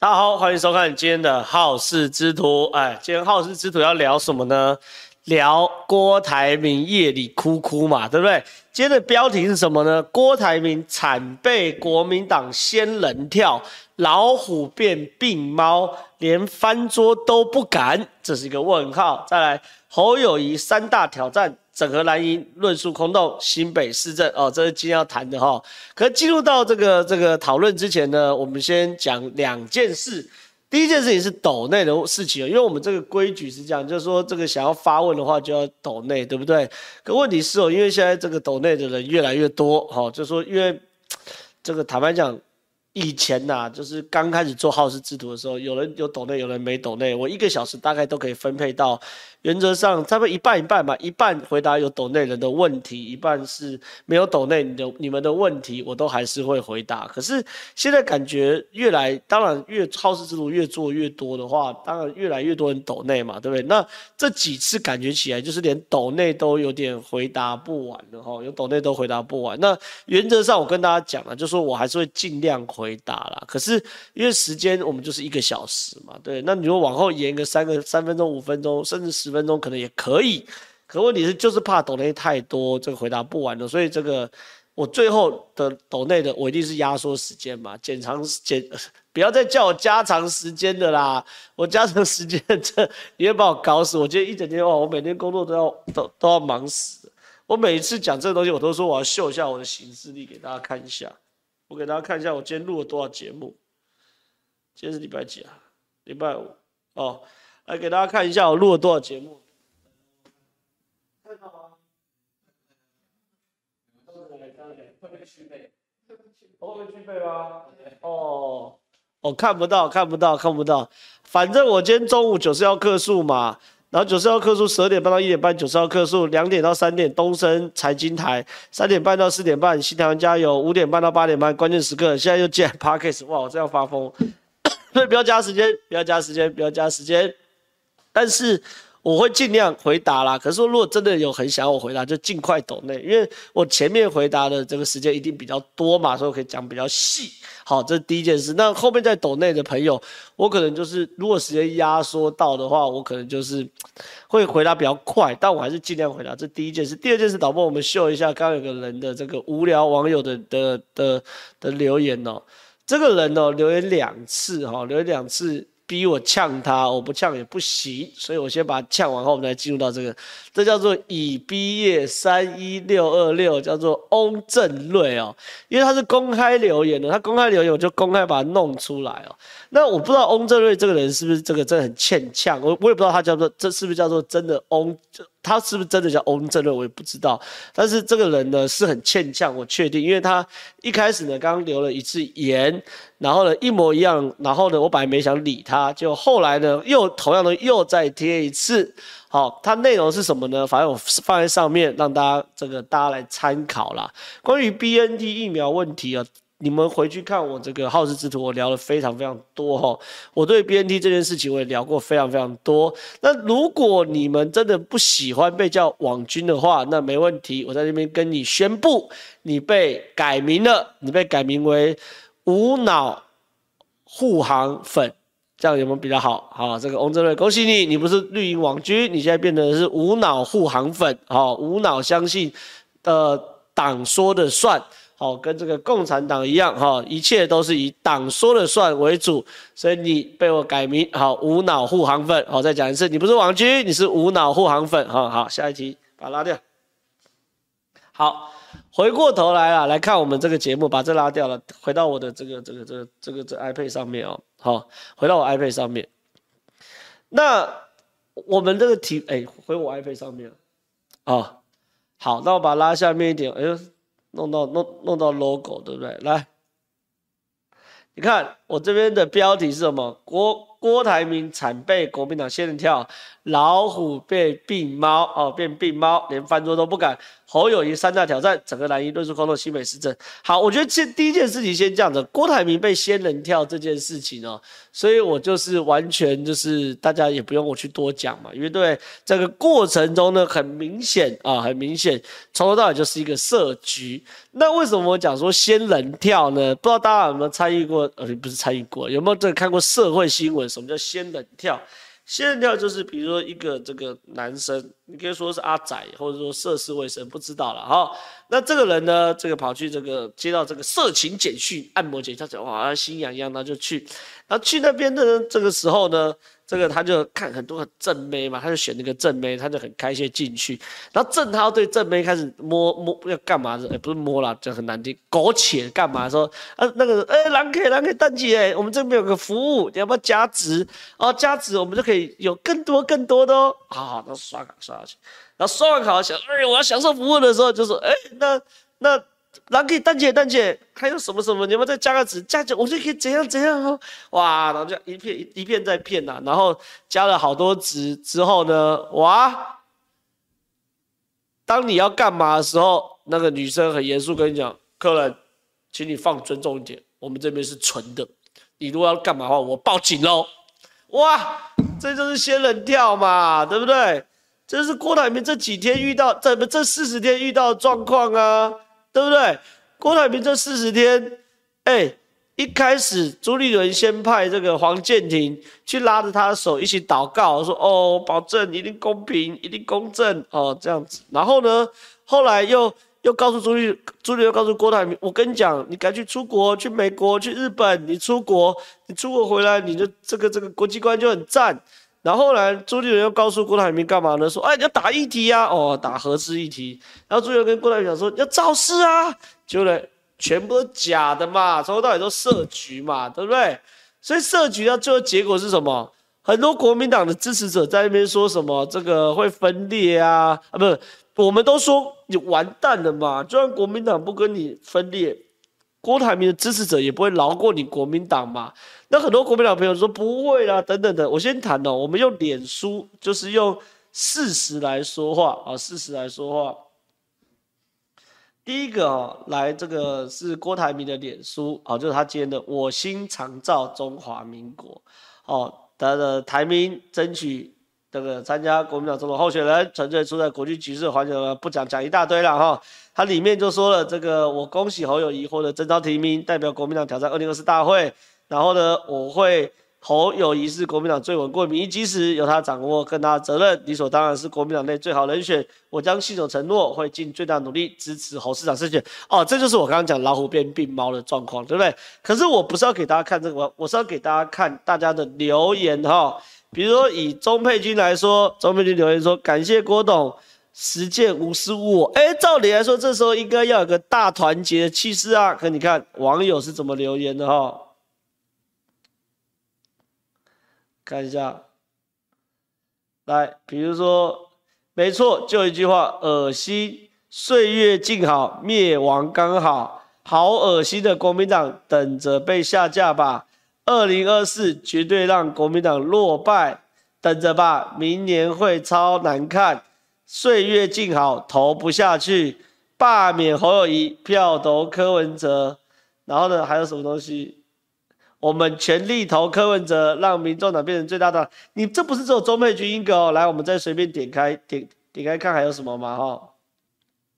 大家好，欢迎收看今天的好事之徒。哎，今天好事之徒要聊什么呢？聊郭台铭夜里哭哭嘛，对不对？今天的标题是什么呢？郭台铭惨被国民党仙人跳，老虎变病猫，连翻桌都不敢，这是一个问号。再来，侯友宜三大挑战。整合蓝营论述空洞，新北市政哦，这是今天要谈的哈。可是进入到这个这个讨论之前呢，我们先讲两件事。第一件事情是抖内的事情，因为我们这个规矩是这样，就是说这个想要发问的话就要抖内，对不对？可问题是哦，因为现在这个抖内的人越来越多，哈，就是说因为这个坦白讲。以前呐、啊，就是刚开始做好事制度的时候，有人有抖内，有人没抖内。我一个小时大概都可以分配到，原则上差不多一半一半嘛，一半回答有抖内人的问题，一半是没有抖内你的你们的问题，我都还是会回答。可是现在感觉越来，当然越好事制度越做越多的话，当然越来越多人抖内嘛，对不对？那这几次感觉起来就是连抖内都有点回答不完了哈，有抖内都回答不完。那原则上我跟大家讲了，就说我还是会尽量回。回答了，可是因为时间我们就是一个小时嘛，对，那你如果往后延个三个三分钟、五分钟，甚至十分钟，可能也可以。可问题是，就是怕抖内太多，这个回答不完的，所以这个我最后的抖内的，我一定是压缩时间嘛，减长减，不要再叫我加长时间的啦，我加长时间这你会把我搞死。我今天一整天哇，我每天工作都要都都要忙死。我每一次讲这个东西，我都说我要秀一下我的行事历给大家看一下。我给大家看一下，我今天录了多少节目？今天是礼拜几啊？礼拜五哦。来给大家看一下，我录了多少节目？看到吗？会不会去背？会不会去背吗？哦，我看不到，看不到，看不到。反正我今天中午就是要客诉嘛。然后九十号客诉十二点半到一点半，九十号客诉两点到三点，东升财经台三点半到四点半，新台湾加油五点半到八点半，关键时刻现在又见 parkas 哇，我这要发疯，所以不要加时间，不要加时间，不要加时间，但是。我会尽量回答啦，可是说如果真的有很想要我回答，就尽快抖内，因为我前面回答的这个时间一定比较多嘛，所以我可以讲比较细。好，这是第一件事。那后面在抖内的朋友，我可能就是如果时间压缩到的话，我可能就是会回答比较快，但我还是尽量回答。这第一件事。第二件事，导播我们秀一下刚刚有个人的这个无聊网友的的的的留言哦，这个人哦留言两次哈，留言两次。逼我呛他，我不呛也不行，所以我先把他呛完后，我们再进入到这个，这叫做已毕业三一六二六，叫做翁正瑞哦，因为他是公开留言的，他公开留言我就公开把他弄出来哦。那我不知道翁正瑞这个人是不是这个真的很欠呛，我我也不知道他叫做这是不是叫做真的翁。他是不是真的叫翁正瑞，我也不知道。但是这个人呢是很欠呛，我确定，因为他一开始呢刚刚留了一次言，然后呢一模一样，然后呢我本来没想理他，就后来呢又同样的又再贴一次。好，他内容是什么呢？反正我放在上面让大家这个大家来参考啦。关于 BNT 疫苗问题啊。你们回去看我这个好事之徒，我聊了非常非常多哈。我对 BNT 这件事情我也聊过非常非常多。那如果你们真的不喜欢被叫网军的话，那没问题，我在这边跟你宣布，你被改名了，你被改名为无脑护航粉，这样有没有比较好？好，这个翁正瑞，恭喜你，你不是绿营网军，你现在变成是无脑护航粉，好，无脑相信呃党说的算。好，跟这个共产党一样，哈，一切都是以党说了算为主，所以你被我改名，好，无脑护航粉，好，再讲一次，你不是王军，你是无脑护航粉，哈好，下一题把它拉掉。好，回过头来啊，来看我们这个节目，把这拉掉了，回到我的这个这个这个这个这 iPad 上面哦，好，回到我 iPad 上面。那我们这个题，哎，回我 iPad 上面，啊，好，那我把它拉下面一点，哎呦。弄到弄弄到 logo 对不对？来，你看我这边的标题是什么？郭郭台铭惨被国民党仙人跳，老虎变病猫哦，变病猫，连翻桌都不敢。侯友宜三大挑战，整个蓝营论述空洞，新北市政。好，我觉得这第一件事情先这样子，郭台铭被仙人跳这件事情哦，所以我就是完全就是大家也不用我去多讲嘛，因为对这个过程中呢，很明显啊，很明显从头到尾就是一个设局。那为什么我讲说仙人跳呢？不知道大家有没有参与过？呃，不是参与过，有没有这个看过社会新闻？什么叫仙人跳？仙人跳就是，比如说一个这个男生，你可以说是阿仔，或者说涉世未深，不知道了哈。那这个人呢，这个跑去这个接到这个色情简讯、按摩简讯，他讲哇心痒痒，那就去，然后去那边的这个时候呢。这个他就看很多很正妹嘛，他就选那个正妹，他就很开心进去。然后正涛对正妹开始摸摸要干嘛的？哎，不是摸啦，就很难听，苟且干嘛说啊那个哎，狼 K 狼 K 蛋姐，我们这边有个服务，你要不要加值？哦，加值我们就可以有更多更多的哦。好好，那刷卡刷下去，然后刷完卡想，哎，我要享受服务的时候就说，哎，那那。然后可以蛋姐蛋姐，还有什么什么？你们再加个值，加我就可以怎样怎样哦。哇，然后就一片一片在骗呐。然后加了好多值之后呢，哇，当你要干嘛的时候，那个女生很严肃跟你讲，客人，请你放尊重一点，我们这边是纯的。你如果要干嘛的话，我报警喽。哇，这就是仙人跳嘛，对不对？这是郭台铭这几天遇到，怎么这四十天遇到的状况啊。对不对？郭台铭这四十天，哎，一开始朱立伦先派这个黄健庭去拉着他的手一起祷告，说：“哦，保证一定公平，一定公正哦，这样子。”然后呢，后来又又告诉朱立，朱立伦告诉郭台铭：“我跟你讲，你赶紧出国，去美国，去日本，你出国，你出国回来，你的这个这个国际观就很赞。”然后后来朱立伦又告诉郭台铭干嘛呢？说，哎，你要打议题啊，哦，打核四议题。然后朱立伦跟郭台铭讲说，要造势啊，结果呢，全部都假的嘛，从头到尾都设局嘛，对不对？所以设局到最后结果是什么？很多国民党的支持者在那边说什么，这个会分裂啊，啊，不是，我们都说你完蛋了嘛，就算国民党不跟你分裂。郭台铭的支持者也不会饶过你国民党嘛？那很多国民党朋友说不会啦，等等的。我先谈哦，我们用脸书，就是用事实来说话啊，事实来说话。第一个哦，来这个是郭台铭的脸书啊，就是他今天的“我心常照中华民国”哦，他的台铭争取这个参加国民党总统候选人，纯粹出在国际局势环境，不讲讲一大堆了哈。他里面就说了，这个我恭喜侯友宜获得征召提名，代表国民党挑战二零二四大会。然后呢，我会侯友宜是国民党最稳固的民意基石，由他掌握更大的责任，理所当然是国民党内最好人选。我将信守承诺，会尽最大努力支持侯市长胜选。哦，这就是我刚刚讲老虎变病猫的状况，对不对？可是我不是要给大家看这个，我是要给大家看大家的留言哈。比如说以钟佩君来说，钟佩君留言说感谢郭董。实践无私无我，哎，照理来说，这时候应该要有个大团结的气势啊。可你看网友是怎么留言的哈？看一下，来，比如说，没错，就一句话，恶心，岁月静好，灭亡刚好，好恶心的国民党，等着被下架吧。二零二四绝对让国民党落败，等着吧，明年会超难看。岁月静好，投不下去，罢免侯友谊，票投柯文哲，然后呢，还有什么东西？我们全力投柯文哲，让民众党变成最大党。你这不是只有中佩军一个哦，来，我们再随便点开点点开看还有什么吗？哈，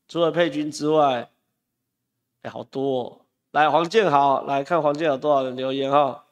除了佩军之外，哎，好多哦。来，黄建豪，来看黄建豪多少人留言哈。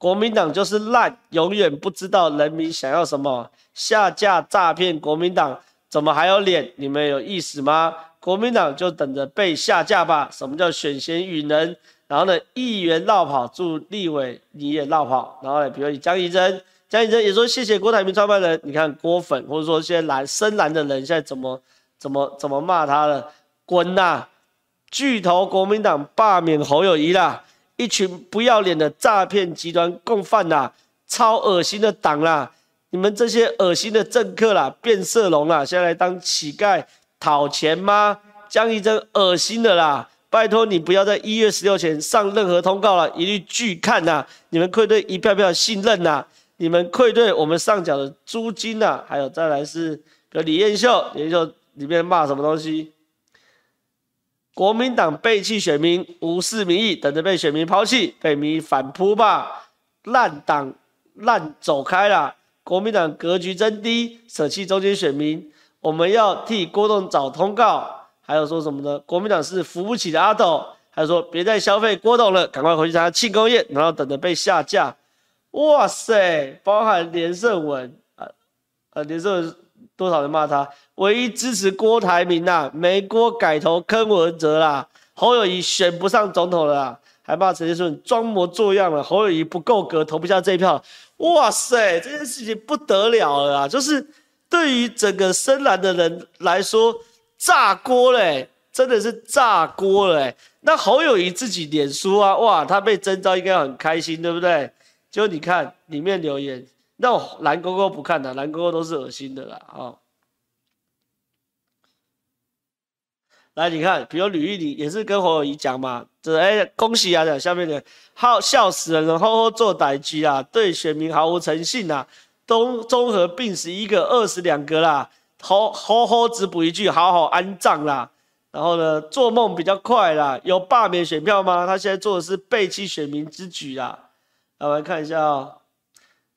国民党就是烂，永远不知道人民想要什么。下架诈骗国民党，怎么还有脸？你们有意思吗？国民党就等着被下架吧。什么叫选贤与能？然后呢，议员绕跑，祝立委你也绕跑。然后呢，比如江宜珍，江宜珍也说谢谢郭台铭创办人。你看郭粉或者说现在蓝深蓝的人现在怎么怎么怎么骂他了？滚呐！巨头国民党罢免侯友宜啦。一群不要脸的诈骗集团共犯呐，超恶心的党啦！你们这些恶心的政客啦，变色龙啦，现在来当乞丐讨钱吗？江宜真恶心的啦，拜托你不要在一月十六前上任何通告了，一律拒看呐！你们愧对一票票信任呐！你们愧对我们上缴的租金呐！还有再来是，比如李彦秀，李彦秀里面骂什么东西？国民党背弃选民，无视民意，等着被选民抛弃，被民意反扑吧！烂党烂走开了！国民党格局真低，舍弃中间选民，我们要替郭董找通告。还有说什么呢？国民党是扶不起的阿斗，还有说别再消费郭董了，赶快回去参加庆功宴，然后等着被下架。哇塞，包含连胜文啊，呃，连胜文多少人骂他？唯一支持郭台铭呐、啊，没郭改投柯文哲啦。侯友宜选不上总统了啦，还骂陈建顺装模作样了。侯友宜不够格，投不下这一票。哇塞，这件事情不得了了啊！就是对于整个深蓝的人来说。炸锅嘞，真的是炸锅嘞！那侯友宜自己脸书啊，哇，他被征召应该很开心，对不对？就你看里面留言，那蓝勾勾不看的，蓝勾勾都是恶心的啦啊、哦！来，你看，比如吕玉玲也是跟侯友宜讲嘛，这哎，恭喜啊！讲下面的好笑死人了，吼吼做代志啊，对选民毫无诚信呐，综综合病死一个二十两个啦。好好好，只补一句，好好安葬啦。然后呢，做梦比较快啦。有罢免选票吗？他现在做的是背弃选民之举啦。来，我们看一下啊、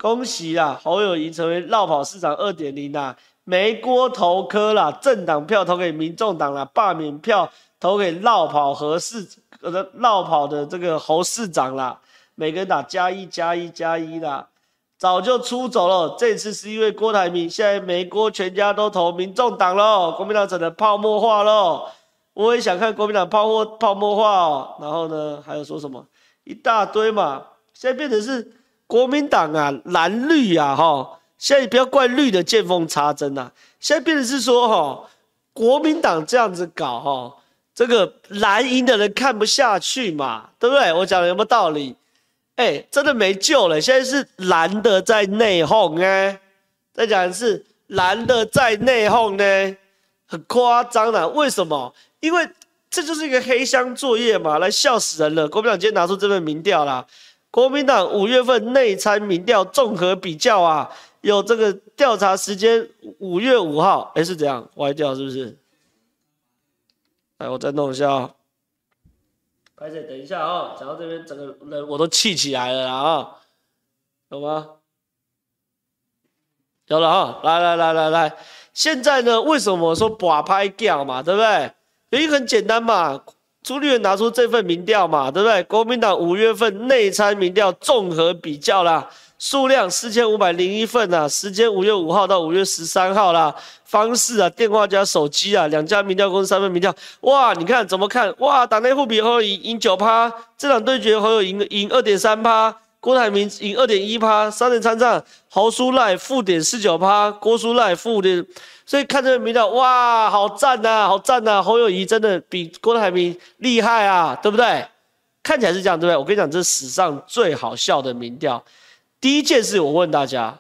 恭喜啦，侯友谊成为绕跑市长二点零啦，没锅投科啦，政党票投给民众党啦，罢免票投给绕跑何市呃绕跑的这个侯市长啦，每个人打加一加一加一啦。早就出走了，这次是因为郭台铭，现在没郭，全家都投民众党喽，国民党整的泡沫化喽。我也想看国民党泡沫泡沫化哦。然后呢，还有说什么一大堆嘛，现在变成是国民党啊，蓝绿啊，哈，现在不要怪绿的见缝插针呐，现在变成是说哈，国民党这样子搞哈，这个蓝营的人看不下去嘛，对不对？我讲的有没有道理？哎、真的没救了！现在是蓝的在内讧哎，再讲是蓝的在内讧呢，很夸张的。为什么？因为这就是一个黑箱作业嘛，来笑死人了。国民党今天拿出这份民调啦，国民党五月份内参民调综合比较啊，有这个调查时间五月五号，哎、是怎样歪掉是不是？来，我再弄一下啊、而且等一下啊，讲到这边，整个人我都气起来了啊，有吗？有了哈，来来来来来，现在呢，为什么说把拍掉嘛，对不对？原因很简单嘛，朱立伦拿出这份民调嘛，对不对？国民党五月份内参民调综合比较啦。数量四千五百零一份、啊，时间五月五号到五月十三号啦，方式啊，电话加手机啊，两家民调公司三份民调，哇，你看怎么看？哇，党内互比侯友赢九趴，这场对决侯友赢赢二点三趴，郭台铭赢二点一趴，三人参战，侯输赖负点四九趴，郭输赖负点，所以看这个民调，哇，好赞呐、啊，好赞呐、啊，侯友宜真的比郭台铭厉害啊，对不对？看起来是这样，对不对？我跟你讲，这是史上最好笑的民调。第一件事，我问大家：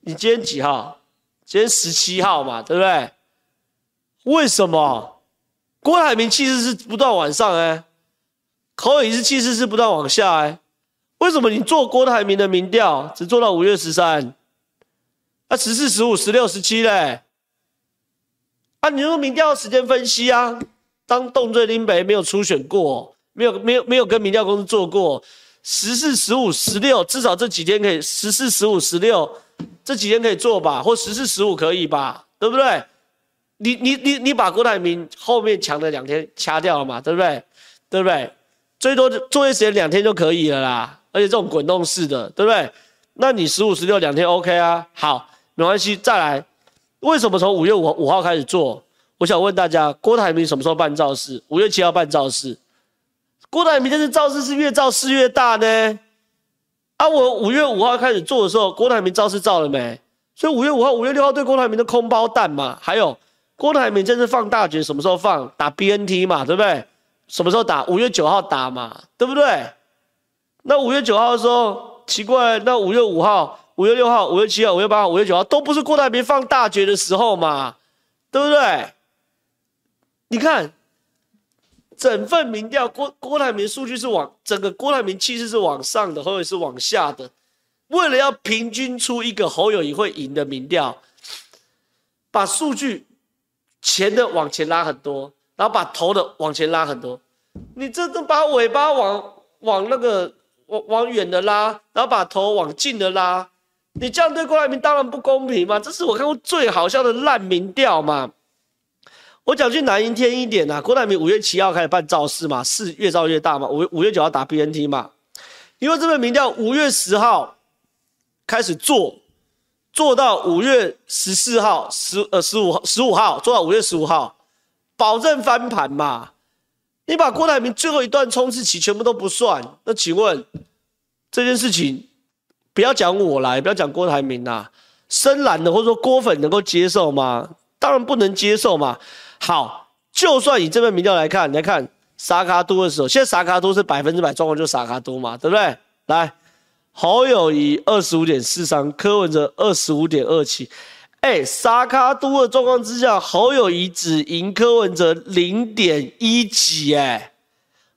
你今天几号？今天十七号嘛，对不对？为什么郭台铭气势是不断往上哎，侯友宜是气势是不断往下哎？为什么你做郭台铭的民调只做到五月十三？啊，十四、十五、十六、十七嘞？啊，你说民调时间分析啊？当动罪林北没有初选过，没有没有没有跟民调公司做过。十四、十五、十六，至少这几天可以。十四、十五、十六，这几天可以做吧？或十四、十五可以吧？对不对？你、你、你、你把郭台铭后面强的两天掐掉了嘛？对不对？对不对？最多作业时间两天就可以了啦。而且这种滚动式的，对不对？那你十五、十六两天 OK 啊？好，没关系。再来，为什么从五月五五号开始做？我想问大家，郭台铭什么时候办造势？五月七号办造势。郭台铭这次造势是越造势越大呢？啊，我五月五号开始做的时候，郭台铭造势造了没？所以五月五号、五月六号对郭台铭的空包弹嘛。还有郭台铭这次放大决什么时候放？打 BNT 嘛，对不对？什么时候打？五月九号打嘛，对不对？那五月九号的时候奇怪，那五月五号、五月六号、五月七号、五月八号、五月九号都不是郭台铭放大决的时候嘛，对不对？你看。整份民调郭郭台铭数据是往整个郭台铭气势是往上的，侯友是往下的。为了要平均出一个侯友宜会赢的民调，把数据前的往前拉很多，然后把头的往前拉很多。你这都把尾巴往往那个往往远的拉，然后把头往近的拉，你这样对郭台铭当然不公平嘛！这是我看过最好笑的烂民调嘛！我讲句难听一点呐、啊，郭台铭五月七号开始办造势嘛，势越造越大嘛，五月五月九号打 BNT 嘛，因为这份民调五月十号开始做，做到五月十四号十呃十五号十五号做到五月十五号，保证翻盘嘛。你把郭台铭最后一段冲刺期全部都不算，那请问这件事情，不要讲我来，不要讲郭台铭呐，深蓝的或者说郭粉能够接受吗？当然不能接受嘛。好，就算以这份民调来看，你来看沙卡都的时候，现在沙卡都是百分之百状况就沙卡都嘛，对不对？来，侯友以二十五点四三，柯文哲二十五点二七。哎，沙卡都的状况之下，侯友宜只赢柯文哲零点一几，哎，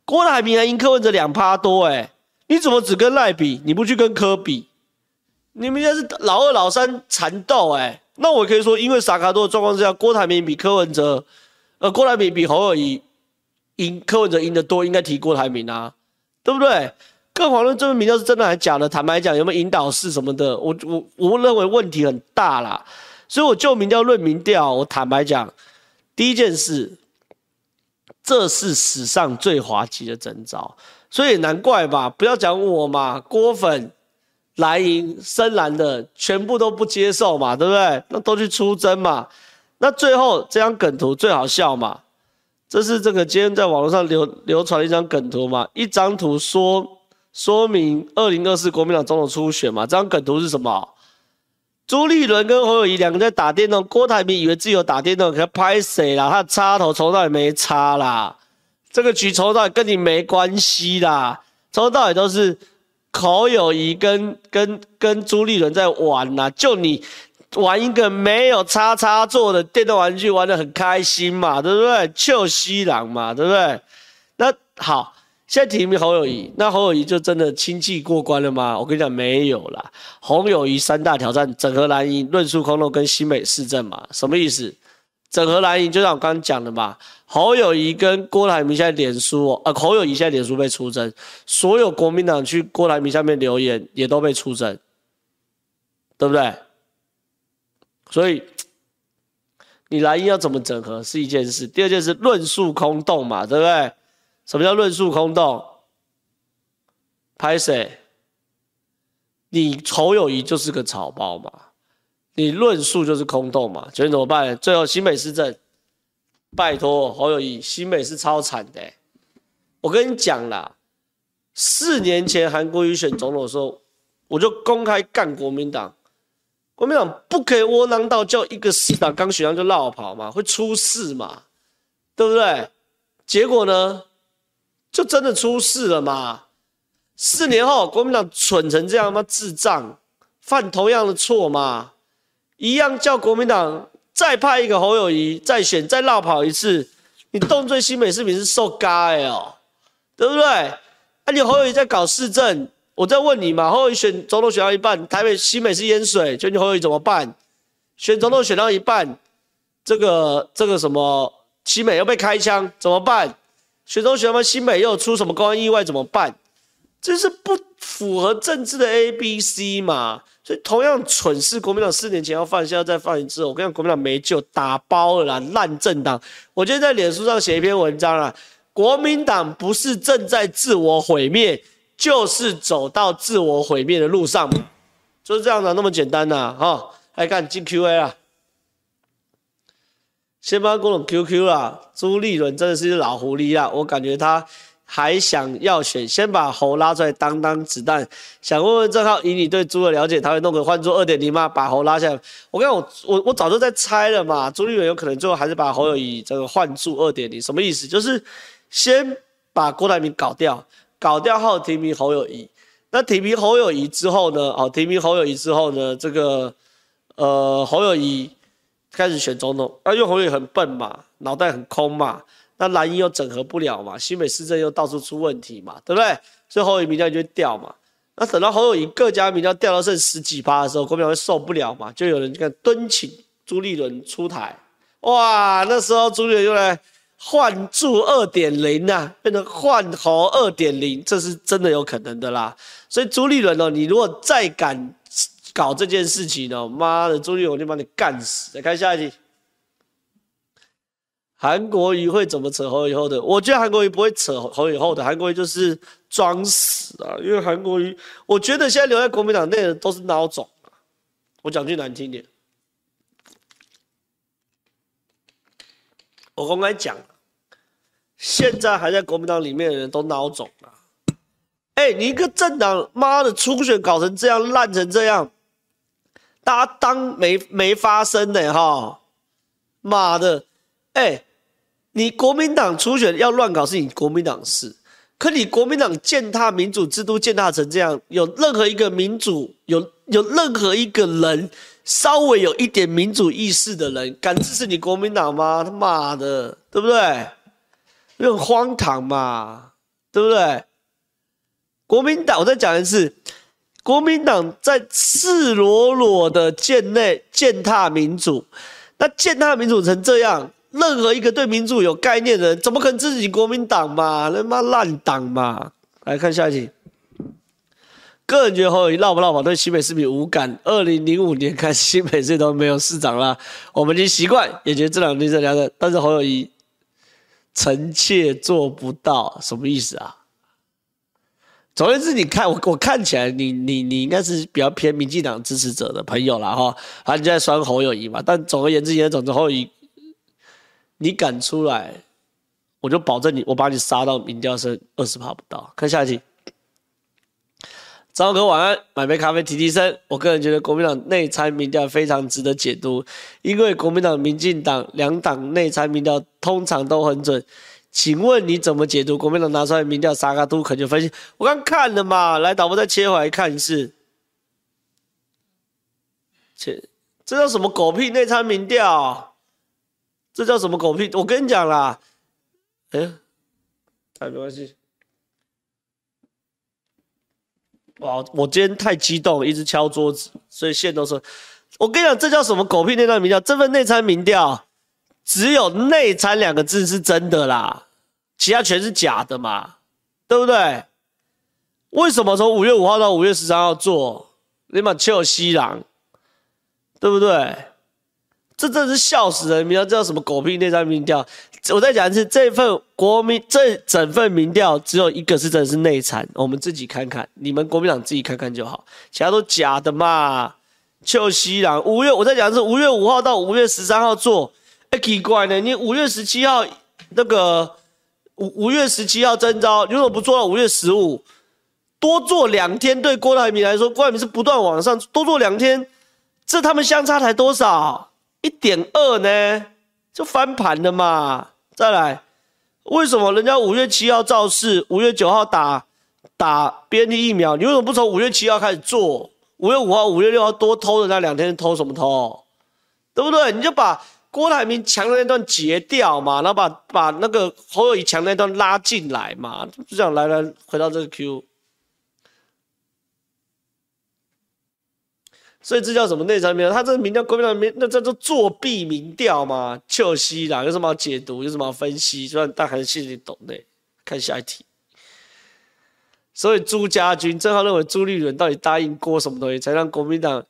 郭台铭还赢柯文哲两趴多，哎，你怎么只跟赖比？你不去跟柯比？你们现在是老二老三缠斗，哎，那我可以说，因为沙卡都的状况之下，郭台铭比柯文哲，呃，郭台铭比侯友宜赢柯文哲赢得多，应该提郭台铭啊，对不对？更遑论这份民调是真的还是假的？坦白讲，有没有引导式什么的？我我我认为问题很大啦。所以，我就民调论民调，我坦白讲，第一件事，这是史上最滑稽的征兆，所以也难怪吧？不要讲我嘛，郭粉、蓝营、深蓝的全部都不接受嘛，对不对？那都去出征嘛。那最后这张梗图最好笑嘛，这是这个今天在网络上流流传的一张梗图嘛，一张图说说明二零二四国民党总统初选嘛，这张梗图是什么？朱立伦跟侯友宜两个在打电动，郭台铭以为自己有打电动，可拍谁啦？他插头从头到尾没插啦，这个局从头到尾跟你没关系啦，从头到尾都是侯友宜跟跟跟朱立伦在玩啦，就你玩一个没有插插座的电动玩具，玩得很开心嘛，对不对？就西郎嘛，对不对？那好。现在提名侯友谊，那侯友谊就真的亲戚过关了吗？我跟你讲，没有啦。侯友谊三大挑战：整合蓝营、论述空洞跟新北市政嘛。什么意思？整合蓝营就像我刚刚讲的嘛。侯友谊跟郭台铭现在脸书，呃，侯友谊现在脸书被出征，所有国民党去郭台铭下面留言也都被出征，对不对？所以你蓝营要怎么整合是一件事，第二件事论述空洞嘛，对不对？什么叫论述空洞？拍谁？你侯友宜就是个草包嘛，你论述就是空洞嘛，究竟怎么办？最后新北市政，拜托侯友宜，新北是超惨的、我跟你讲啦，四年前韩国瑜选总统的时候，我就公开干国民党，国民党不可以窝囊到叫一个市长刚选上就落跑嘛，会出事嘛，对不对？结果呢？就真的出事了嘛？四年后，国民党蠢成这样吗？智障，犯同样的错吗？一样叫国民党再派一个侯友宜再选再绕跑一次，你动罪新北市民是受该哦，对不对？啊，你侯友宜在搞市政，我在问你嘛，侯友宜选总统选到一半，台北新美是淹水，就你侯友宜怎么办？选总统选到一半，这个这个什么新美又被开枪，怎么办？选中选完新北又出什么公安意外怎么办？这是不符合政治的 A B C 嘛？所以同样蠢事，国民党四年前要犯，现在再犯一次，我跟你讲，国民党没救，打包了啦，烂政党。我今天在脸书上写一篇文章啦，国民党不是正在自我毁灭，就是走到自我毁灭的路上，就是这样的，那么简单呐，哈，来看进 Q A 啊。先帮郭董 QQ 啦，朱立伦真的是老狐狸啊，我感觉他还想要选，先把侯拉出来当当子弹。想问问正浩，以你对朱的了解，他会弄个换柱二点零吗？把侯拉下来？我跟你，我我我早就在猜了嘛，朱立伦有可能最后还是把侯友宜这个换柱二点零，什么意思？就是先把郭台铭搞掉，搞掉后提名侯友宜。那提名侯友宜之后呢？哦，提名侯友宜之后呢？这个呃侯友宜。开始选总统，啊，因为侯友很笨嘛，脑袋很空嘛，那蓝营又整合不了嘛，新北市政又到处出问题嘛，对不对？所以侯友民调就会掉嘛。那等到侯友宜各家民调掉到剩十几趴的时候，国民党会受不了嘛，就有人就敦请朱立伦出台。哇，那时候朱立伦又来换柱二点零呐，变成换侯二点零，这是真的有可能的啦。所以朱立伦哦，你如果再敢搞这件事情哦，妈的，朱立伦我就把你干死。来看下一题。韩国瑜会怎么扯侯以后的？我觉得韩国瑜不会扯侯以后的，韩国瑜就是装死啊！因为韩国瑜，我觉得现在留在国民党内的都是孬种啊！我讲句难听点，我公开讲，现在还在国民党里面的人都孬种啊！哎，你一个政党，妈的初选搞成这样，烂成这样，大家当没没发生呢？哈！妈的，哎。你国民党初选要乱搞是你国民党事，可你国民党践踏民主制度践踏成这样，有任何一个民主有有任何一个人稍微有一点民主意识的人敢支持你国民党吗？他妈的，对不对？很荒唐嘛，对不对？国民党，我再讲一次，国民党在赤裸裸的践内践踏民主，那践踏民主成这样。任何一个对民主有概念的人，怎么可能支持国民党嘛？他妈烂党嘛！来看下一题。个人觉得侯友谊闹不闹跑对新北市民无感。二零零五年开新北市都没有市长了，我们已经习惯，也觉得这两年这两的，但是侯友谊臣妾做不到，什么意思啊？总而言之，你看我我看起来你，你你应该是比较偏民进党支持者的朋友了哈。他就在酸侯友谊嘛，但总而言之，也总之侯友谊。你敢出来，我就保证你，我把你杀到民调剩二十趴不到。看下一题，张哥晚安，买杯咖啡提提神。我个人觉得国民党内参民调非常值得解读，因为国民党、民进党两党内参民调通常都很准。请问你怎么解读国民党拿出来民调？沙卡都可就分析，我刚看了嘛，来导播再切回来看一次。切，这叫什么狗屁内参民调？这叫什么狗屁？我跟你讲啦，哎，哎，没关系。哇，我今天太激动，一直敲桌子，所以线都说。我跟你讲，这叫什么狗屁内参民调？这份内参民调，只有“内参”两个字是真的啦，其他全是假的嘛，对不对？为什么从五月五号到五月十三号做？你妈臭西郎，对不对？这真是笑死人！民调叫什么狗屁内参民调？我再讲一次，这份国民这整份民调只有一个是真的是内参，我们自己看看，你们国民党自己看看就好，其他都假的嘛。就西郎五月，我在讲的是，五月五号到五月十三号做，哎，奇怪呢，你五月十七号那个五五月十七号征召，你为什么不做到五月十五？多做两天，对郭台铭来说，郭台铭是不断往上，多做两天，这他们相差才多少？一点二呢，就翻盘了嘛。再来，为什么人家五月七号造势，五月九号打打 BNT 疫苗，你为什么不从五月七号开始做？五月五号、五月六号多偷的那两天偷什么偷？对不对？你就把郭台铭强的那段截掉嘛，然后把把那个侯友宜强那段拉进来嘛，就这样来来回到这个 Q。所以这叫什么内参民调？他这个民调国民党民，那叫做作弊民调嘛？就西啦，有什么好解读？有什么好分析？虽然但还是心里懂的。看下一题。所以朱家军正好认为朱立伦到底答应郭什么东西，才让国民党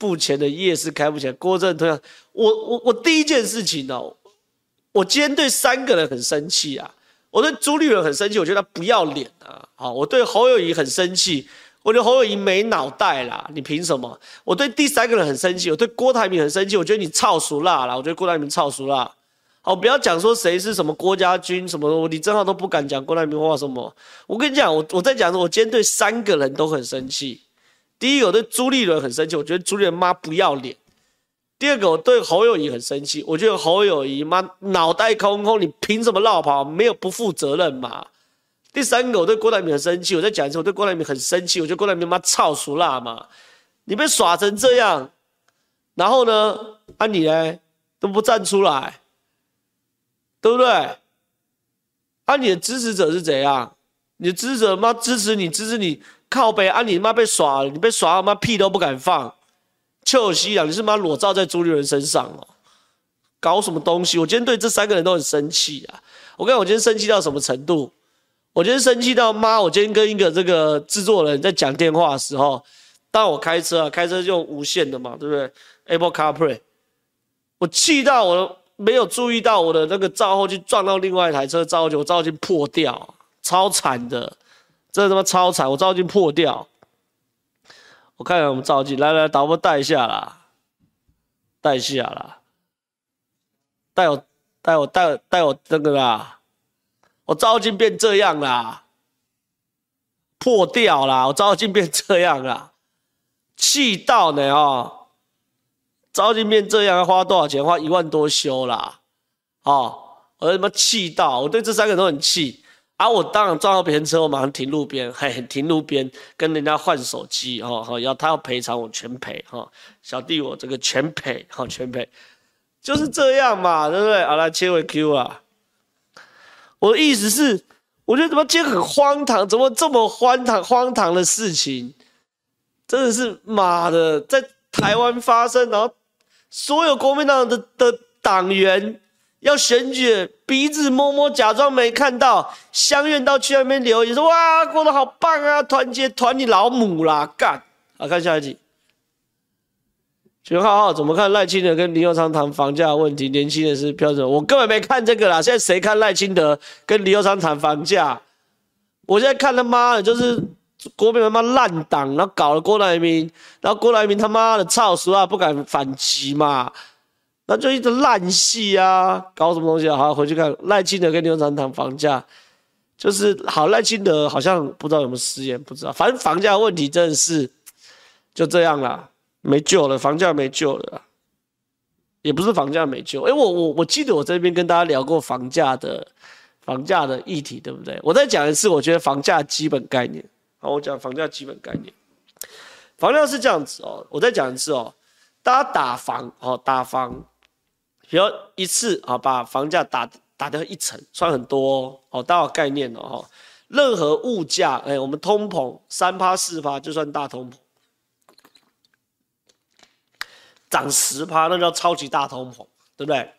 目前的夜市开不起来？郭正推，我我我第一件事情哦，我今天对三个人很生气啊。我对朱立伦很生气，我觉得他不要脸啊。好，我对侯友谊很生气。我觉得侯友谊没脑袋啦，你凭什么？我对第三个人很生气，我对郭台铭很生气，我觉得你操俗辣啦，我觉得郭台铭操俗辣。好，不要讲说谁是什么郭家军什么的，李正浩都不敢讲郭台铭话什么。我跟你讲，我我在讲，我今天对三个人都很生气。第一个，我对朱立伦很生气，我觉得朱立伦妈不要脸。第二个，我对侯友谊很生气，我觉得侯友谊妈脑袋空空，你凭什么落跑？没有不负责任嘛？第三个，我对郭台铭很生气。我再讲一次，我对郭台铭很生气。我觉得郭台铭妈操熟辣嘛，你被耍成这样，然后呢，啊你呢都不站出来，对不对？啊，你的支持者是怎样？你的支持者妈支持你，支持你靠北啊！你妈被耍了，你被耍了，妈屁都不敢放。邱西啊，你是妈裸照在朱立伦身上哦？搞什么东西？我今天对这三个人都很生气啊！我跟你讲，我今天生气到什么程度？我今天生气到妈！我今天跟一个这个制作人在讲电话的时候，当我开车啊，开车就用无线的嘛，对不对？Apple CarPlay，我气到我没有注意到我的那个照后镜撞到另外一台车，照后镜我照后镜破掉，超惨的，这他妈超惨！我照镜破掉，我看看我们照镜，来来，导播带一下啦，带一下啦，带我带我带带我这个啦。我照镜变这样啦，破掉啦！我照镜变这样啦，气到呢哦！照镜变这样要花多少钱？花一万多修啦！哦，我他妈气到！我对这三个都很气啊！我当然撞到别人车，我马上停路边，嘿，停路边跟人家换手机哦，好，要他要赔偿我全赔哈、哦，小弟我这个全赔，哈、哦、全赔，就是这样嘛，对不对？好来切回 Q 啊。我的意思是，我觉得怎么今天很荒唐，怎么这么荒唐荒唐的事情，真的是妈的，在台湾发生，然后所有国民党的的党员要选举，鼻子摸摸，假装没看到，乡愿到去那边留言说哇，过得好棒啊，团结团你老母啦，干！好，看下一集。全浩浩怎么看赖清德跟林右昌谈房价问题？年轻人是标准，我根本没看这个啦。现在谁看赖清德跟林右昌谈房价？我现在看他妈的，就是国民他妈烂党，然后搞了郭台铭，然后郭台铭他妈的操实话不敢反击嘛，那就一直烂戏啊，搞什么东西啊？好，回去看赖清德跟林右昌谈房价，就是好赖清德好像不知道有没有失言，不知道，反正房价问题真的是就这样啦。没救了，房价没救了，也不是房价没救。哎，我我我记得我这边跟大家聊过房价的房价的议题，对不对？我再讲一次，我觉得房价基本概念。好，我讲房价基本概念。房价是这样子哦，我再讲一次哦，大家打房哦，打房，比如一次啊，把房价打打掉一层，算很多哦，大家有概念哦。任何物价，哎，我们通膨三趴四趴就算大通膨。涨十趴，那叫超级大通膨，对不对？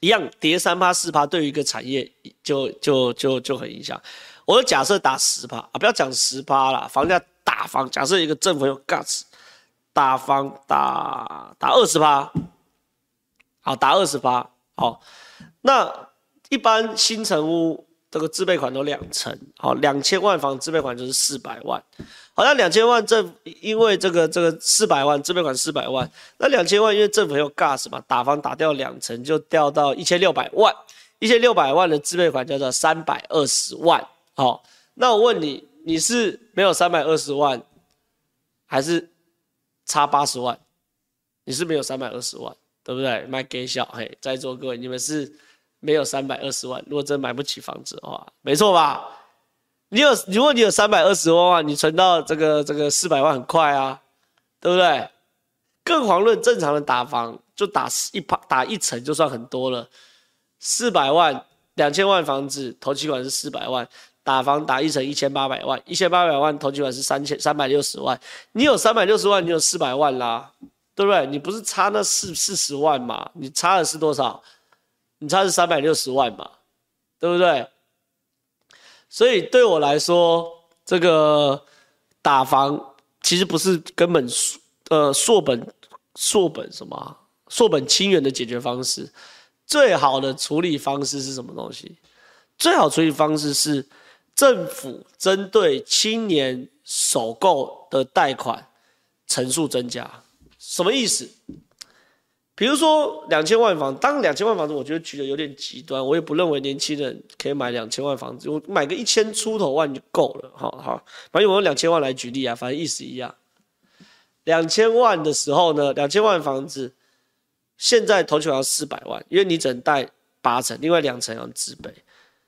一样跌三趴四趴，对于一个产业就就就就很影响。我就假设打十趴啊，不要讲十趴啦，房价打房，假设一个政府有 guts，打房打打二十趴，好，打二十八，好，那一般新城屋。这个自备款都两成，好，两千万房自备款就是四百万，好，那两千万政因为这个这个四百万自备款四百万，那两千万因为政府有 gas 嘛，打房打掉两成就掉到一千六百万，一千六百万的自备款叫做三百二十万，好，那我问你，你是没有三百二十万，还是差八十万？你是没有三百二十万，对不对？卖给小嘿，在座各位，你们是？没有三百二十万，如果真买不起房子的话，没错吧？你有，如果你有三百二十万的话，你存到这个这个四百万很快啊，对不对？更遑论正常的打房，就打一趴打一层就算很多了。四百万两千万房子，投期款是四百万，打房打一层一千八百万，一千八百万投期款是三千三百六十万。你有三百六十万，你有四百万啦，对不对？你不是差那四四十万嘛？你差的是多少？你差是三百六十万嘛，对不对？所以对我来说，这个打房其实不是根本呃硕本硕本什么硕本清源的解决方式。最好的处理方式是什么东西？最好处理方式是政府针对青年首购的贷款成数增加。什么意思？比如说两千万房，当两千万房子，我觉得举得有点极端，我也不认为年轻人可以买两千万房子，我买个一千出头万就够了，好好，反正我用两千万来举例啊，反正意思一样。两千万的时候呢，两千万房子，现在投球要四百万，因为你只能贷八成，另外两成要自备。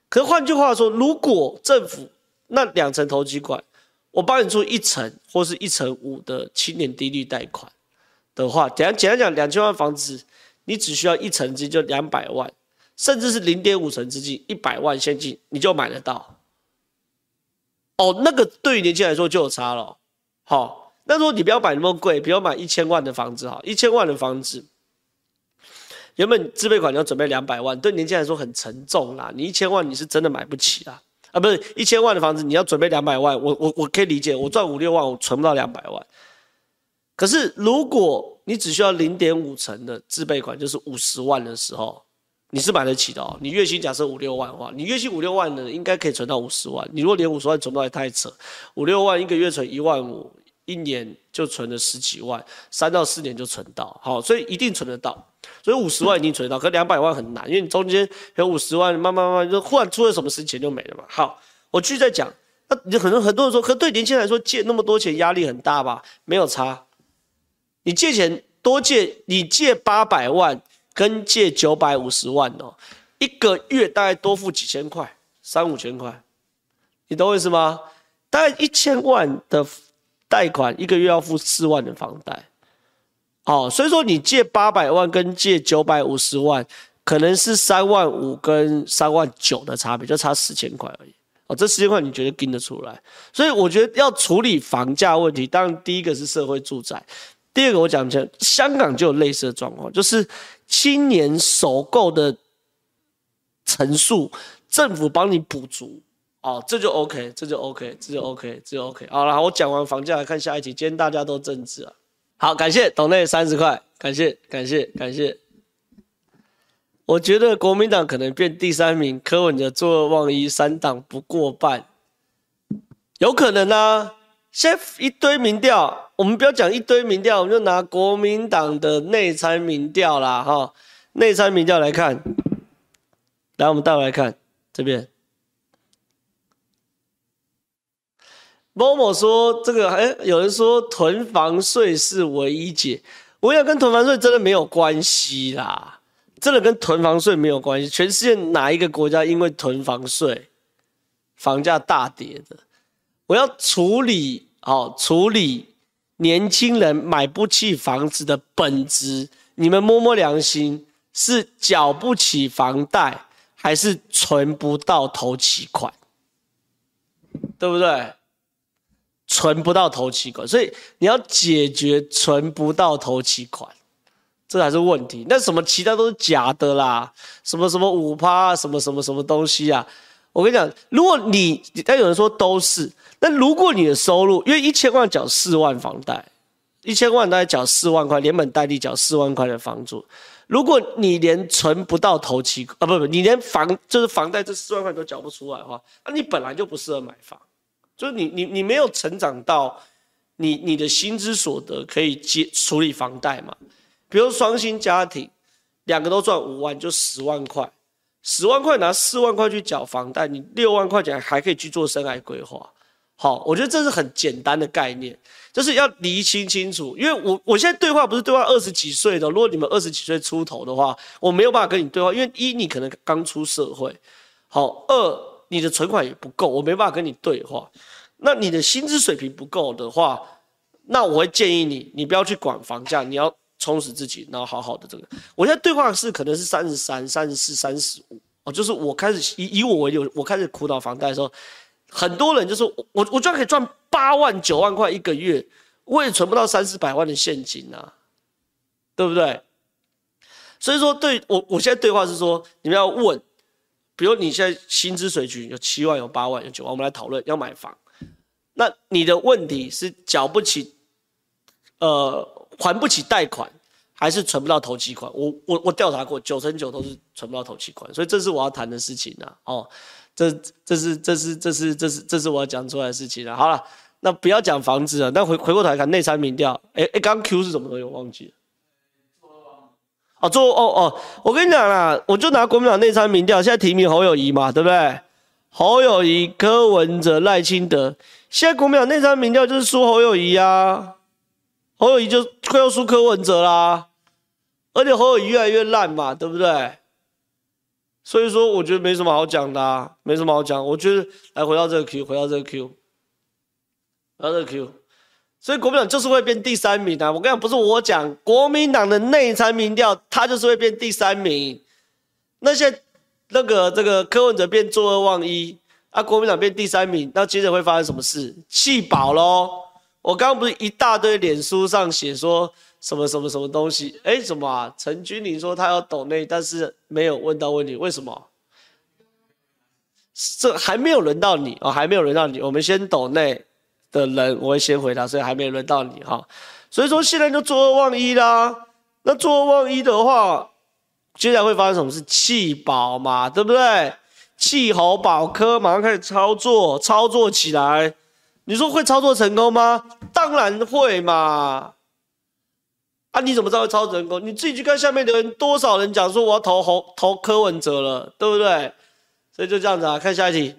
可是换句话说，如果政府那两成投机款，我帮你出一成或是一成五的青年低利贷款。的话，简单简单讲，两千万房子，你只需要一成金就两百万，甚至是零点五层资金，一百万现金你就买得到。哦，那个对于年轻人来说就有差了。好，那如果你不要买那么贵，不要买一千万的房子哈，一千万的房子，原本自备款你要准备两百万，对年轻人来说很沉重啦。你一千万你是真的买不起啦。啊，不是一千万的房子你要准备两百万，我我我可以理解，我赚五六万我存不到两百万。可是如果你只需要零点五成的自备款，就是五十万的时候。你是买得起的哦，你月薪假设五六万的话，你月薪五六万的应该可以存到五十万。你如果连五十万存不到也太扯，五六万一个月存一万五，一年就存了十几万，三到四年就存到，好，所以一定存得到。所以五十万一定存得到，可两百万很难，因为你中间有五十万，慢慢慢慢就忽然出了什么事情就没了嘛。好，我继续再讲，那你可能很多人说，可对年轻人来说借那么多钱压力很大吧？没有差，你借钱多借，你借八百万。跟借九百五十万哦，一个月大概多付几千块，三五千块，你懂我意思吗？大概一千万的贷款，一个月要付四万的房贷，哦，所以说你借八百万跟借九百五十万，可能是三万五跟三万九的差别，就差四千块而已。哦，这四千块你觉得盯得出来？所以我觉得要处理房价问题，当然第一个是社会住宅。第二个我讲一下，香港就有类似的状况，就是青年首购的层数，政府帮你补足，哦，这就 OK，这就 OK，这就 OK，这就 OK。好了，我讲完房价，来看下一题。今天大家都政治啊，好，感谢董内三十块，感谢感谢感谢。我觉得国民党可能变第三名，柯文哲坐望一，三党不过半，有可能啊。现在一堆民调，我们不要讲一堆民调，我们就拿国民党的内参民调啦，哈，内参民调来看，来，我们带回来看这边。某某说这个，哎，有人说囤房税是唯一解，我想跟囤房税真的没有关系啦，真的跟囤房税没有关系。全世界哪一个国家因为囤房税，房价大跌的？我要处理。好，处理年轻人买不起房子的本质，你们摸摸良心，是缴不起房贷，还是存不到头期款？对不对？存不到头期款，所以你要解决存不到头期款，这才是问题。那什么其他都是假的啦，什么什么五趴，啊什么什么什么东西啊？我跟你讲，如果你，但有人说都是。那如果你的收入，因为一千万缴四万房贷，一千万大概缴四万块，连本带利缴四万块的房租。如果你连存不到头期啊，不不，你连房就是房贷这四万块都缴不出来的话，那你本来就不适合买房，就是你你你没有成长到你你的薪资所得可以接处理房贷嘛？比如双薪家庭，两个都赚五万，就十万块，十万块拿四万块去缴房贷，你六万块钱还可以去做生涯规划。好，我觉得这是很简单的概念，就是要厘清清楚。因为我我现在对话不是对话二十几岁的，如果你们二十几岁出头的话，我没有办法跟你对话，因为一你可能刚出社会，好，二你的存款也不够，我没办法跟你对话。那你的薪资水平不够的话，那我会建议你，你不要去管房价，你要充实自己，然后好好的这个。我现在对话是可能是三十三、三十四、三十五，哦，就是我开始以以我为例，我开始苦恼房贷的时候。很多人就说，我我居然可以赚八万九万块一个月，我也存不到三四百万的现金啊，对不对？所以说对，对我我现在对话是说，你们要问，比如你现在薪资水平有七万、有八万、有九万，我们来讨论要买房，那你的问题是缴不起，呃，还不起贷款，还是存不到投期款？我我我调查过，九成九都是存不到头期款，所以这是我要谈的事情啊，哦。这这是这是这是这是这是我要讲出来的事情了。好了，那不要讲房子了，那回回过头来看内参民调。哎哎，刚 Q 是什么东西？我忘记了。哦，做哦哦，我跟你讲啦，我就拿国民党内参民调，现在提名侯友宜嘛，对不对？侯友宜、柯文哲、赖清德，现在国民党内参民调就是输侯友宜啊，侯友宜就快要输柯文哲啦，而且侯友宜越来越烂嘛，对不对？所以说，我觉得没什么好讲的啊，没什么好讲。我觉得来回到这个 Q，回到这个 Q，回到这个 Q。所以国民党就是会变第三名啊！我跟你讲，不是我讲，国民党的内参民调，他就是会变第三名。那些那个这个柯文哲变作二忘一，啊，国民党变第三名，那接着会发生什么事？弃保喽！我刚刚不是一大堆脸书上写说什么什么什么东西？哎，什么啊？陈君玲说他要抖内，但是没有问到问题，为什么？这还没有轮到你哦，还没有轮到你。我们先抖内的人，我会先回答，所以还没有轮到你哈。所以说现在就作二忘一啦。那作二忘一的话，接下来会发生什么事？弃保嘛，对不对？弃侯保科，马上开始操作，操作起来。你说会操作成功吗？当然会嘛。啊，你怎么知道会操作成功？你自己去看下面的人，多少人讲说我要投侯投柯文哲了，对不对？所以就这样子啊。看下一题，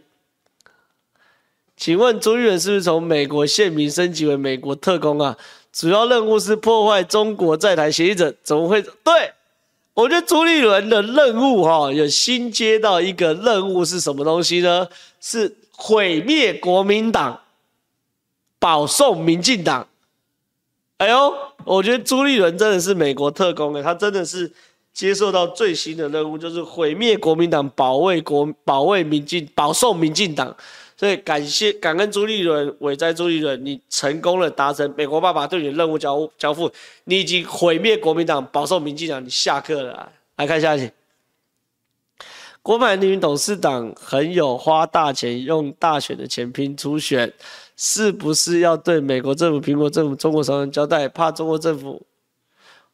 请问朱立伦是不是从美国宪民升级为美国特工啊？主要任务是破坏中国在台协议者，怎么会？对。我觉得朱立伦的任务哈，有新接到一个任务是什么东西呢？是毁灭国民党，保送民进党。哎呦，我觉得朱立伦真的是美国特工哎，他真的是接受到最新的任务，就是毁灭国民党，保卫国，保卫民进，保送民进党。所以感谢感恩朱立伦，伟哉朱立伦，你成功了达成美国爸爸对你的任务交交付，你已经毁灭国民党，保送民进党，你下课了啊！来看下一题，郭台铭董事长很有花大钱用大选的钱拼初选，是不是要对美国政府、苹果政府、中国商人交代？怕中国政府？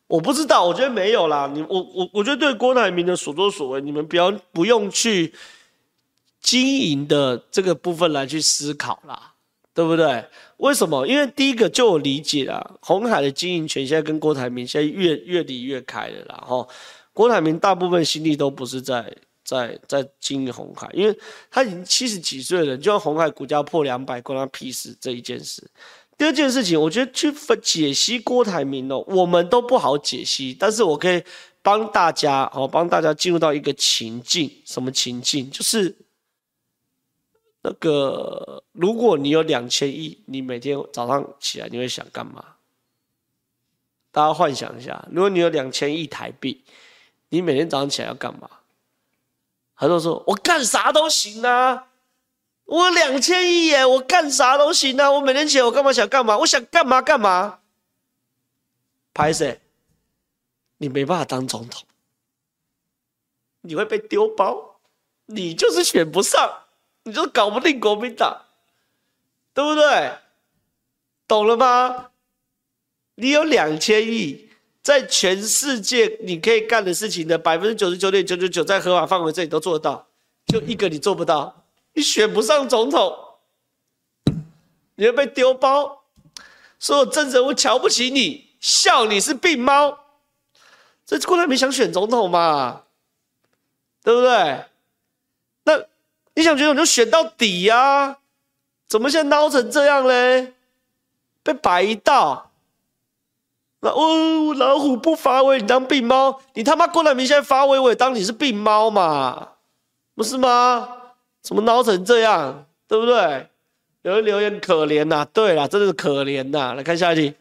我不知道，我觉得没有啦。你我我我觉得对郭台铭的所作所为，你们不要不用去。经营的这个部分来去思考啦，对不对？为什么？因为第一个就我理解啦，红海的经营权现在跟郭台铭现在越越离越开了啦。哈，郭台铭大部分心力都不是在在在经营红海，因为他已经七十几岁了，就算红海股价破两百，关他屁事这一件事。第二件事情，我觉得去分解析郭台铭哦，我们都不好解析，但是我可以帮大家哦，帮大家进入到一个情境，什么情境？就是。那个，如果你有两千亿，你每天早上起来你会想干嘛？大家幻想一下，如果你有两千亿台币，你每天早上起来要干嘛？很多人说，我干啥都行啊，我两千亿耶，我干啥都行啊，我每天起来我干嘛想干嘛？我想干嘛干嘛？拍谢，你没办法当总统，你会被丢包，你就是选不上。你就搞不定国民党，对不对？懂了吗？你有两千亿，在全世界你可以干的事情的百分之九十九点九九九，在合法范围这里都做得到，就一个你做不到，你选不上总统，你会被丢包，所有政治人物瞧不起你，笑你是病猫。这郭台铭想选总统嘛？对不对？那。你想选，总统就选到底呀、啊！怎么现在孬成这样嘞？被摆一道。那哦，老虎不发威，你当病猫？你他妈郭台铭现在发威，我也当你是病猫嘛？不是吗？怎么孬成这样？对不对？有人留言可怜呐、啊，对啦，真的是可怜呐、啊。来看下一题。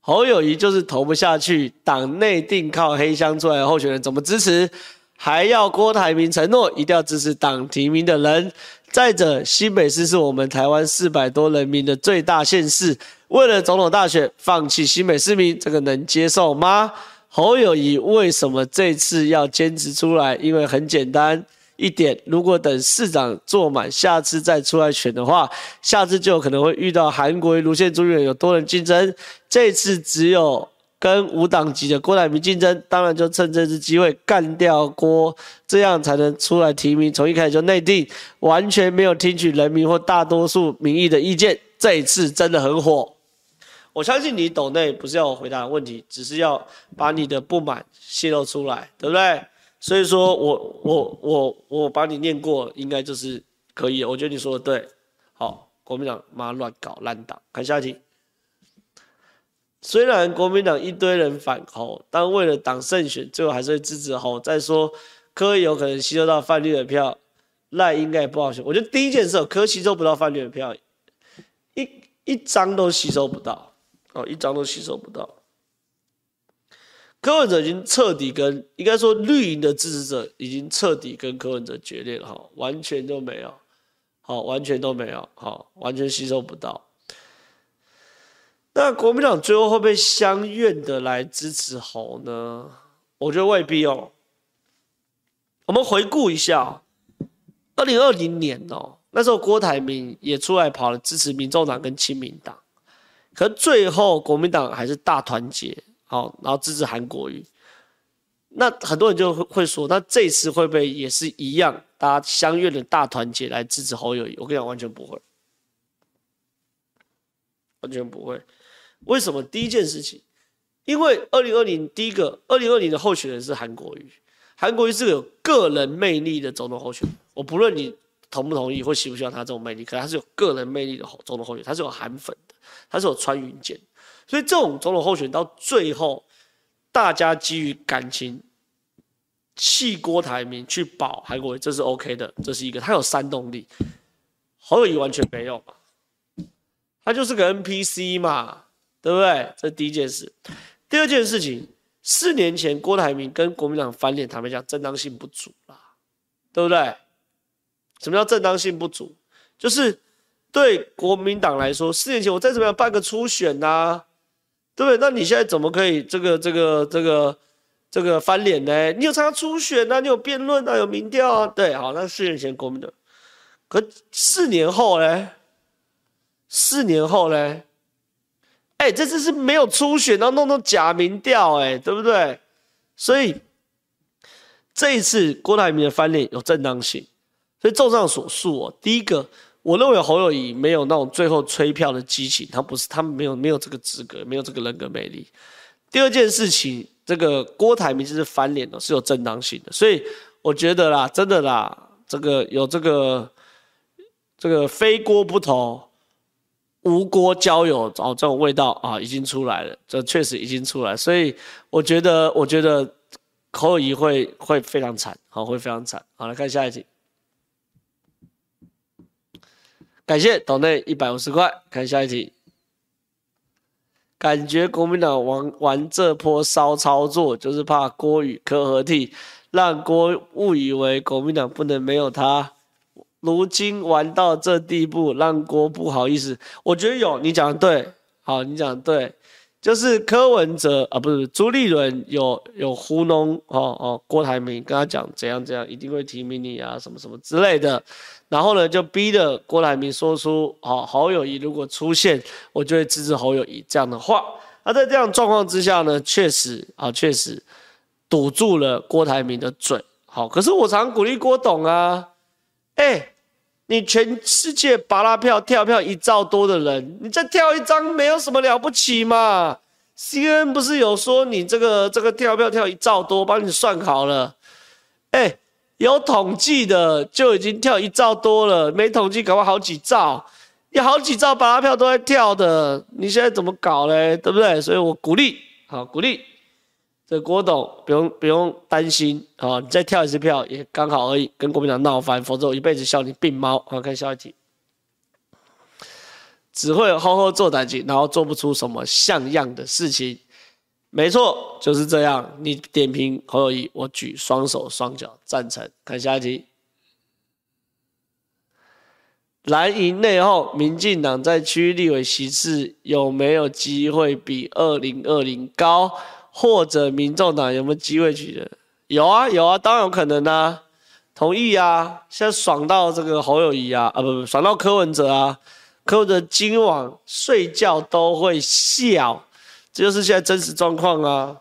侯友宜就是投不下去，党内定靠黑箱出来的候选人，怎么支持？还要郭台铭承诺一定要支持党提名的人。再者，新北市是我们台湾四百多人民的最大县市，为了总统大选放弃新北市民，这个能接受吗？侯友宜为什么这次要坚持出来？因为很简单一点，如果等市长坐满，下次再出来选的话，下次就有可能会遇到韩国瑜、卢县主有多人竞争，这次只有。跟无党籍的郭台铭竞争，当然就趁这次机会干掉郭，这样才能出来提名。从一开始就内定，完全没有听取人民或大多数民意的意见。这一次真的很火。我相信你抖内不是要我回答问题，只是要把你的不满泄露出来，对不对？所以说我我我我把你念过，应该就是可以。我觉得你说的对。好，国民党妈乱搞烂党，看下一题。虽然国民党一堆人反侯，但为了党胜选，最后还是会支持侯。再说柯有可能吸收到泛绿的票，赖应该也不好选。我觉得第一件事，柯吸收不到泛绿的票，一一张都吸收不到，哦，一张都吸收不到。柯文哲已经彻底跟应该说绿营的支持者已经彻底跟柯文哲决裂了哈，完全都没有，好，完全都没有，好，完全吸收不到。那国民党最后会不会相愿的来支持侯呢？我觉得未必哦。我们回顾一下，二零二零年哦，那时候郭台铭也出来跑了支持民众党跟亲民党，可最后国民党还是大团结。好，然后支持韩国瑜，那很多人就会会说，那这次会不会也是一样，大家相约的大团结来支持侯友谊？我跟你讲，完全不会，完全不会。为什么？第一件事情，因为二零二零第一个二零二零的候选人是韩国瑜，韩国瑜是个有个人魅力的总统候选人。我不论你同不同意或喜不喜欢他这种魅力，可是他是有个人魅力的总统候选人，他是有韩粉的，他是有穿云箭。所以这种总统候选人到最后，大家基于感情弃郭台铭去保韩国瑜，这是 OK 的，这是一个他有煽动力。侯友谊完全没有，他就是个 NPC 嘛，对不对？这第一件事。第二件事情，四年前郭台铭跟国民党翻脸，坦白讲正当性不足啦，对不对？什么叫正当性不足？就是对国民党来说，四年前我再怎么样办个初选呐、啊。对不对？那你现在怎么可以这个这个这个这个翻脸呢？你有参加初选啊？你有辩论啊？有民调啊？对，好，那四年前国民党，可四年后呢？四年后呢？哎，这次是没有初选，然后弄弄假民调，哎，对不对？所以这一次郭台铭的翻脸有正当性。所以综上所述哦，第一个。我认为侯友宜没有那种最后催票的激情，他不是，他没有没有这个资格，没有这个人格魅力。第二件事情，这个郭台铭就是翻脸了，是有正当性的，所以我觉得啦，真的啦，这个有这个这个非郭不投，无郭交友哦，这种味道啊，已经出来了，这确实已经出来，所以我觉得，我觉得口友宜会会非常惨，好，会非常惨。好，来看下一题。感谢岛内一百五十块，看下一题。感觉国民党玩玩这波骚操作，就是怕郭与柯合体，让郭误以为国民党不能没有他。如今玩到这地步，让郭不好意思。我觉得有，你讲的对，好，你讲的对。就是柯文哲啊，不是朱立伦有有糊弄哦哦，郭台铭跟他讲怎样怎样，一定会提名你啊，什么什么之类的，然后呢就逼着郭台铭说出哦侯友宜如果出现，我就会支持侯友宜这样的话。那在这样状况之下呢，确实啊确实堵住了郭台铭的嘴。好，可是我常鼓励郭董啊，哎。你全世界拔拉票跳票一兆多的人，你再跳一张没有什么了不起嘛？CNN 不是有说你这个这个跳票跳一兆多，帮你算好了，哎、有统计的就已经跳一兆多了，没统计搞不好好几兆，有好几兆拔拉票都在跳的，你现在怎么搞嘞？对不对？所以我鼓励，好鼓励。这郭董不用不用担心啊，你再跳一次票也刚好而已，跟国民党闹翻，否则我一辈子笑你病猫。好，看下一题，只会好好做代志，然后做不出什么像样的事情。没错，就是这样。你点评侯友宜，我举双手双脚赞成。看下一题，蓝营内讧，民进党在区立委席次有没有机会比二零二零高？或者民众党有没有机会取得？有啊，有啊，当然有可能啊，同意啊。现在爽到这个侯友宜啊，啊不不，爽到柯文哲啊，柯文哲今晚睡觉都会笑，这就是现在真实状况啊。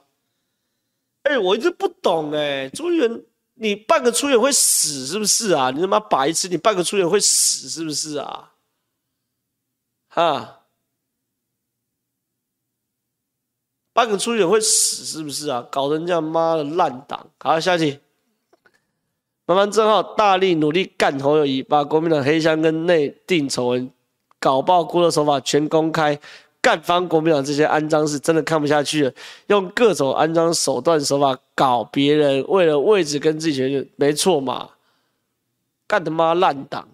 哎、我一直不懂哎、欸，朱立伦，你半个初选会死是不是啊？你他妈白痴，你半个初选会死是不是啊？哈。办个出选会死是不是啊？搞成这样妈的烂党！好，下一题。麻烦正皓大力努力干侯友宜，把国民党黑箱跟内定丑闻搞爆哭的手法全公开，干翻国民党这些安章事真的看不下去了，用各种安章手段手法搞别人，为了位置跟自己权，没错嘛？干他妈烂党！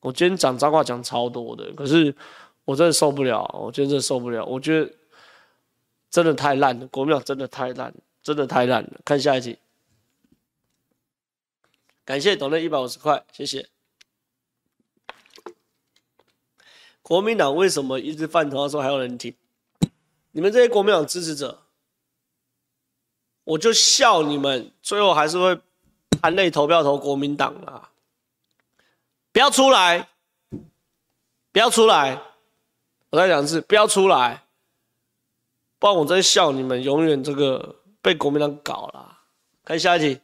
我今天讲脏话讲超多的，可是我真的受不了，我今天真的受不了，我觉得。真的太烂了，国民党真的太烂，真的太烂了。看下一题，感谢董内一百五十块，谢谢。国民党为什么一直饭桶说还有人听？你们这些国民党支持者，我就笑你们，最后还是会含泪投票投国民党啊！不要出来，不要出来！我再讲一次，不要出来，不然我真笑你们永远这个被国民党搞了。看下一题，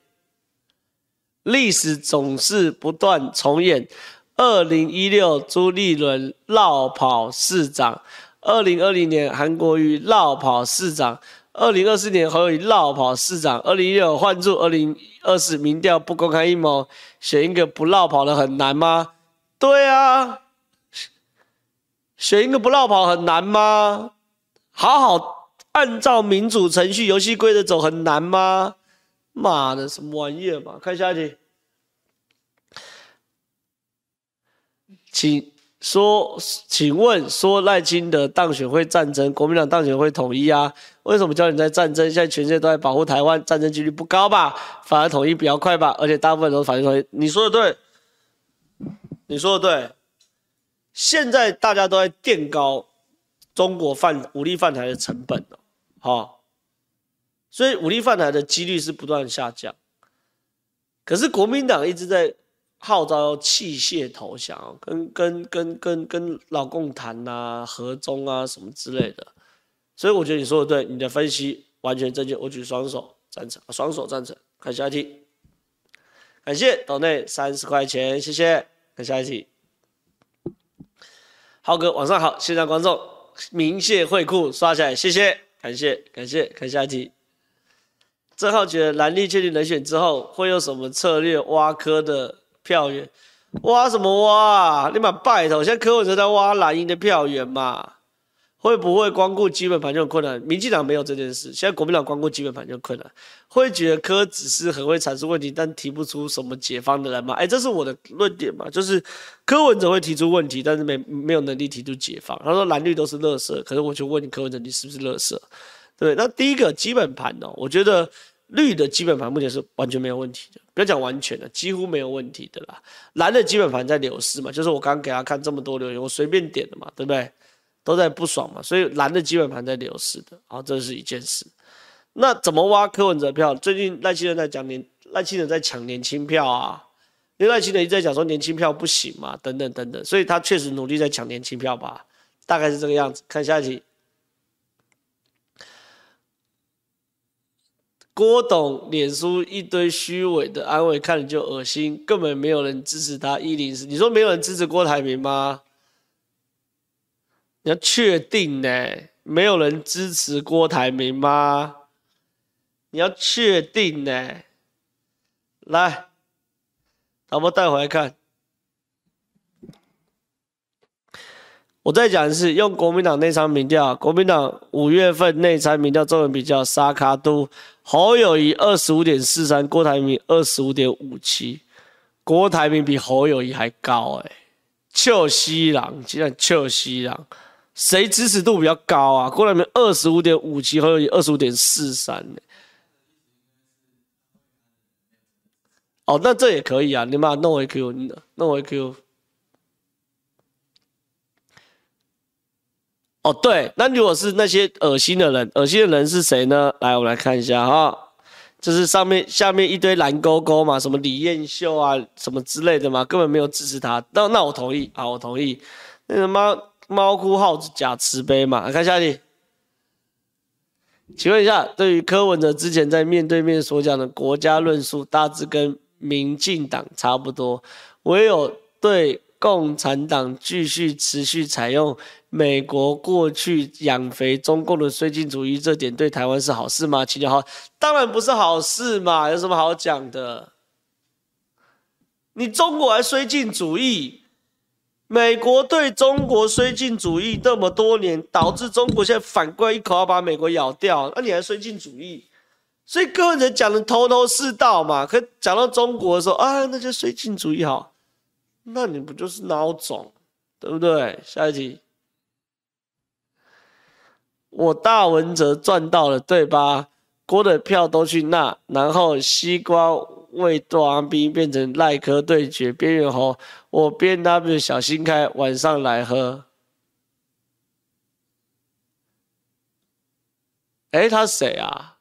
历史总是不断重演。二零一六朱立伦落跑市长，二零二零年韩国瑜落跑市长，二零二四年侯友宜落跑市长，二零一六换柱，二零二四民调不公开阴谋，选一个不落跑的很难吗？对啊，选一个不落跑很难吗？好好按照民主程序、游戏规则走很难吗？妈的，什么玩意儿嘛！看下一题。请说，请问说赖清德当选会战争，国民党当选会统一啊？为什么叫你在战争？现在全世界都在保护台湾，战争几率不高吧？反而统一比较快吧？而且大部分都是反对统一。你说的对，你说的对。现在大家都在垫高中国犯武力犯台的成本了，好，所以武力犯台的几率是不断下降。可是国民党一直在。号召要弃械投降，跟跟跟跟跟老共谈呐、和中啊什么之类的，所以我觉得你说的对，你的分析完全正确，我举双手赞成，双手赞成。看下一题，感谢岛内三十块钱，谢谢。看下一题，浩哥晚上好，现场观众鸣谢惠顾刷起来，谢谢，感谢感谢。看下一题，郑浩觉得蓝绿确定人选之后会用什么策略挖科的？票源挖什么挖啊？你妈拜托，现在柯文哲在挖蓝营的票源嘛？会不会光顾基本盘就很困难？民进党没有这件事，现在国民党光顾基本盘就很困难。会觉得柯只是很会阐述问题，但提不出什么解方的人吗？哎，这是我的论点嘛，就是柯文哲会提出问题，但是没没有能力提出解方。他说蓝绿都是垃圾，可是我就问你柯文哲，你是不是垃圾？对，那第一个基本盘哦，我觉得。绿的基本盘目前是完全没有问题的，不要讲完全的，几乎没有问题的啦。蓝的基本盘在流失嘛，就是我刚刚给他看这么多留言，我随便点的嘛，对不对？都在不爽嘛，所以蓝的基本盘在流失的，好，这是一件事。那怎么挖柯文哲票？最近赖清德在讲年，赖清德在抢年轻票啊，因为赖清德一直在讲说年轻票不行嘛，等等等等，所以他确实努力在抢年轻票吧，大概是这个样子。看下一题。郭董脸书一堆虚伪的安慰，看了就恶心，根本没有人支持他。一零四，你说没有人支持郭台铭吗？你要确定呢、欸？没有人支持郭台铭吗？你要确定呢、欸？来，老婆带回来看。我再讲一次，用国民党内参民调，国民党五月份内参民调，中文比较沙卡都。侯友宜二十五点四三，郭台铭二十五点五七，郭台铭比侯友宜还高哎、欸，臭西郎，竟然臭西郎，谁支持度比较高啊？郭台铭二十五点五七，侯友宜二十五点四三呢哦，那这也可以啊，你把它弄回 Q，弄回 Q。哦，对，那如果是那些恶心的人，恶心的人是谁呢？来，我们来看一下哈，就是上面下面一堆蓝勾勾嘛，什么李彦秀啊，什么之类的嘛，根本没有支持他。那那我同意啊，我同意。那个猫猫哭耗子假慈悲嘛，看下一题。请问一下，对于柯文哲之前在面对面所讲的国家论述，大致跟民进党差不多，唯有对共产党继续持续采用。美国过去养肥中共的绥靖主义，这点对台湾是好事吗？请教好，当然不是好事嘛，有什么好讲的？你中国还绥靖主义，美国对中国绥靖主义这么多年，导致中国现在反过来一口要把美国咬掉，那你还绥靖主义？所以各位人讲的头头是道嘛，可讲到中国的时候啊，那就绥靖主义好，那你不就是孬种，对不对？下一题。我大文哲赚到了，对吧？郭的票都去那，然后西瓜味多冰变成赖科对决边缘猴，我 B W 小心开，晚上来喝。哎，他是谁啊？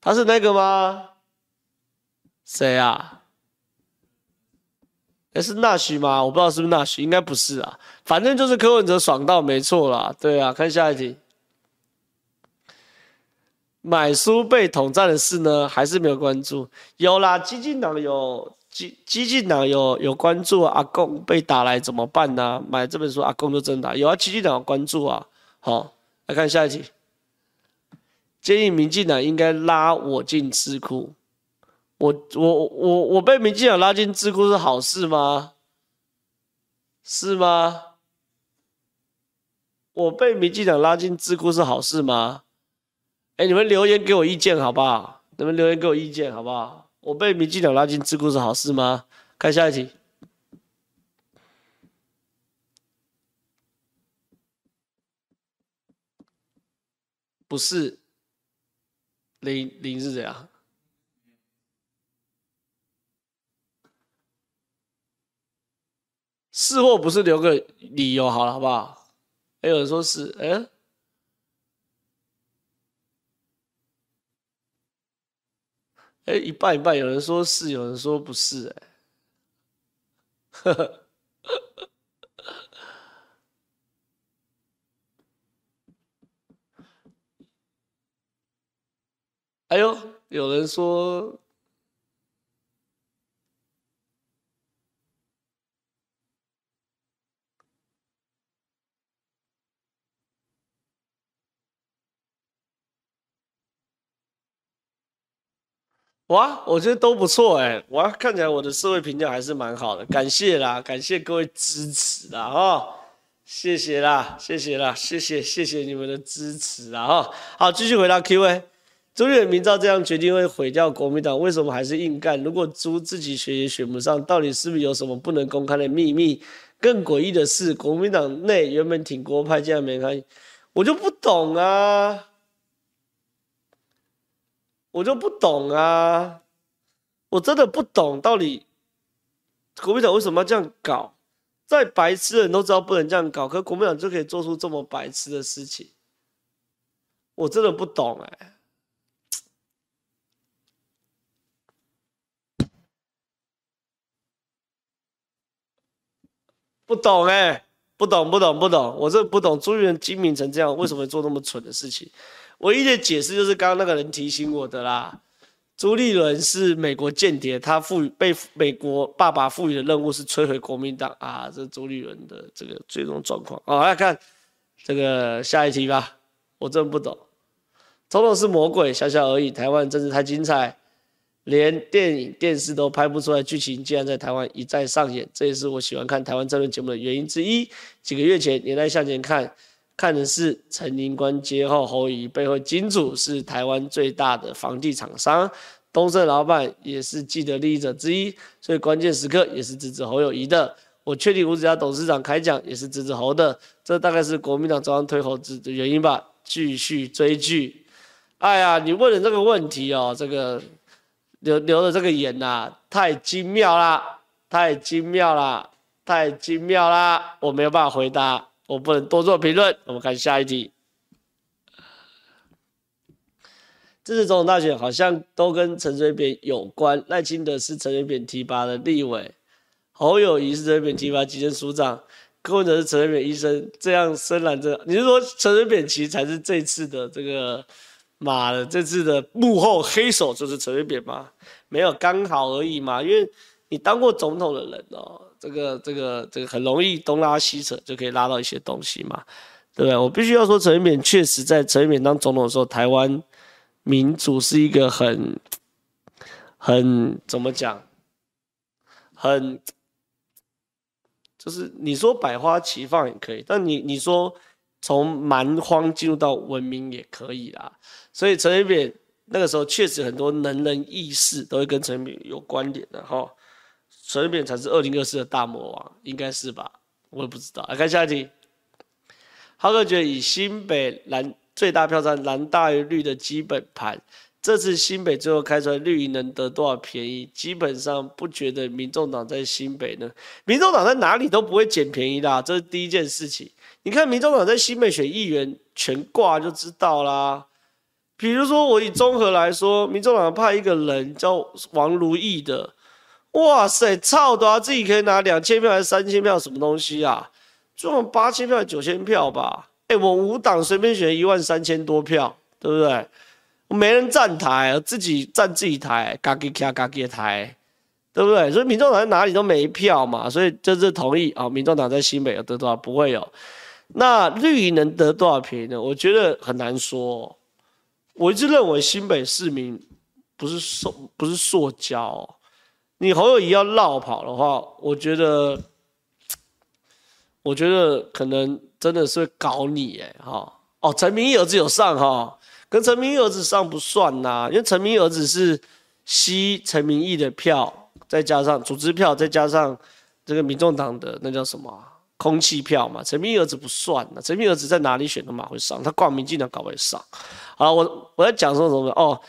他是那个吗？谁啊？哎，是纳许吗？我不知道是不是纳许，应该不是啊。反正就是柯文哲爽到没错啦。对啊，看下一题。买书被统战的事呢，还是没有关注？有啦，激进党有激激进党有有关注啊。阿公被打来怎么办呢、啊？买这本书，阿公就真打。有啊，激进党有关注啊。好，来看下一题。建议民进党应该拉我进智库。我我我我被民进党拉进智库是好事吗？是吗？我被民进党拉进智库是好事吗？哎、你们留言给我意见好不好？你们留言给我意见好不好？我被民进党拉进智库是好事吗？看下一题。不是，零零是怎样？是或不是留个理由好了，好不好？还有人说是，哎、哎，一半一半，有人说是，有人说不是，哎，呵呵，哎呦，有人说。哇，我觉得都不错哎！哇，看起来我的社会评价还是蛮好的，感谢啦，感谢各位支持啦哈，谢谢啦，谢谢啦，谢谢谢谢你们的支持啦哈。好，继续回答 Q&A。朱立伦明照这样决定会毁掉国民党，为什么还是硬干？如果朱自己选也选不上，到底是不是有什么不能公开的秘密？更诡异的是，国民党内原本挺郭派，竟然没开，我就不懂啊。我就不懂啊，我真的不懂，到底国民党为什么要这样搞？再白痴的人都知道不能这样搞，可国民党就可以做出这么白痴的事情，我真的不懂哎、不懂哎、不懂不懂不懂，我这不懂，朱元精明成这样，为什么会做那么蠢的事情？唯一的解释就是刚刚那个人提醒我的啦。朱立伦是美国间谍，他赋予被美国爸爸赋予的任务是摧毁国民党啊，这是朱立伦的这个最终状况。好，来看这个下一题吧。我真不懂，总统是魔鬼，小小而已。台湾真是太精彩，连电影电视都拍不出来剧情，竟然在台湾一再上演，这也是我喜欢看台湾政论节目的原因之一。几个月前，年代向前看。看的是陈宁官接后，侯友宜背后金主是台湾最大的房地产商，东森老板也是既得利益者之一，所以关键时刻也是支持侯友宜的。我确定吴子嘉董事长开讲也是支持侯的，这大概是国民党中央推侯子的原因吧。继续追剧，哎呀，你问的这个问题哦，这个留留的这个言呐、啊，太精妙啦，太精妙啦，太精妙啦，我没有办法回答。我不能多做评论，我们看下一题。这次总统大选好像都跟陈水扁有关，赖清德是陈水扁提拔的立委，侯友宜是陈水扁提拔基层署长，柯文哲是陈水扁医生，这样深蓝这，你是说陈水扁其实才是这次的这个马的这次的幕后黑手就是陈水扁吗？没有，刚好而已嘛，因为你当过总统的人哦。这个这个这个很容易东拉西扯，就可以拉到一些东西嘛，对不对？我必须要说，陈水扁确实在陈水扁当总统的时候，台湾民主是一个很很怎么讲，很就是你说百花齐放也可以，但你你说从蛮荒进入到文明也可以啦。所以陈水扁那个时候确实很多能人异士都会跟陈水扁有关联的哈。陈水扁才是二零二四的大魔王，应该是吧？我也不知道。来看下一题。浩哥觉得以新北蓝最大票站蓝大于绿的基本盘，这次新北最后开出来绿营能得多少便宜？基本上不觉得民众党在新北呢？民众党在哪里都不会捡便宜的，这是第一件事情。你看民众党在新北选议员全挂就知道啦。比如说我以综合来说，民众党派一个人叫王如意的，哇塞，操的啊，自己可以拿两千票还是三千票，什么东西啊？就八千票、九千票吧。哎、欸，我五党随便选一万三千多票，对不对？没人站台，自己站自己台，嘎给卡嘎给台，对不对？所以民众党在哪里都没票嘛，所以这是同意啊。民众党在新北有得多少？不会有。那绿营能得多少便宜呢？我觉得很难说。我一直认为新北市民不是塑不是塑胶。你侯友宜要绕跑的话，我觉得，我觉得可能真的是会搞你哎哈哦，陈明义儿子有上哈，跟陈明义儿子上不算呐，因为陈明义儿子是吸陈明义的票，再加上组织票，再加上这个民众党的那叫什么？空气票嘛，陈明儿子不算了。陈明儿子在哪里选都马会上，他挂民进党搞不会上。好，我我在讲说什么？哦，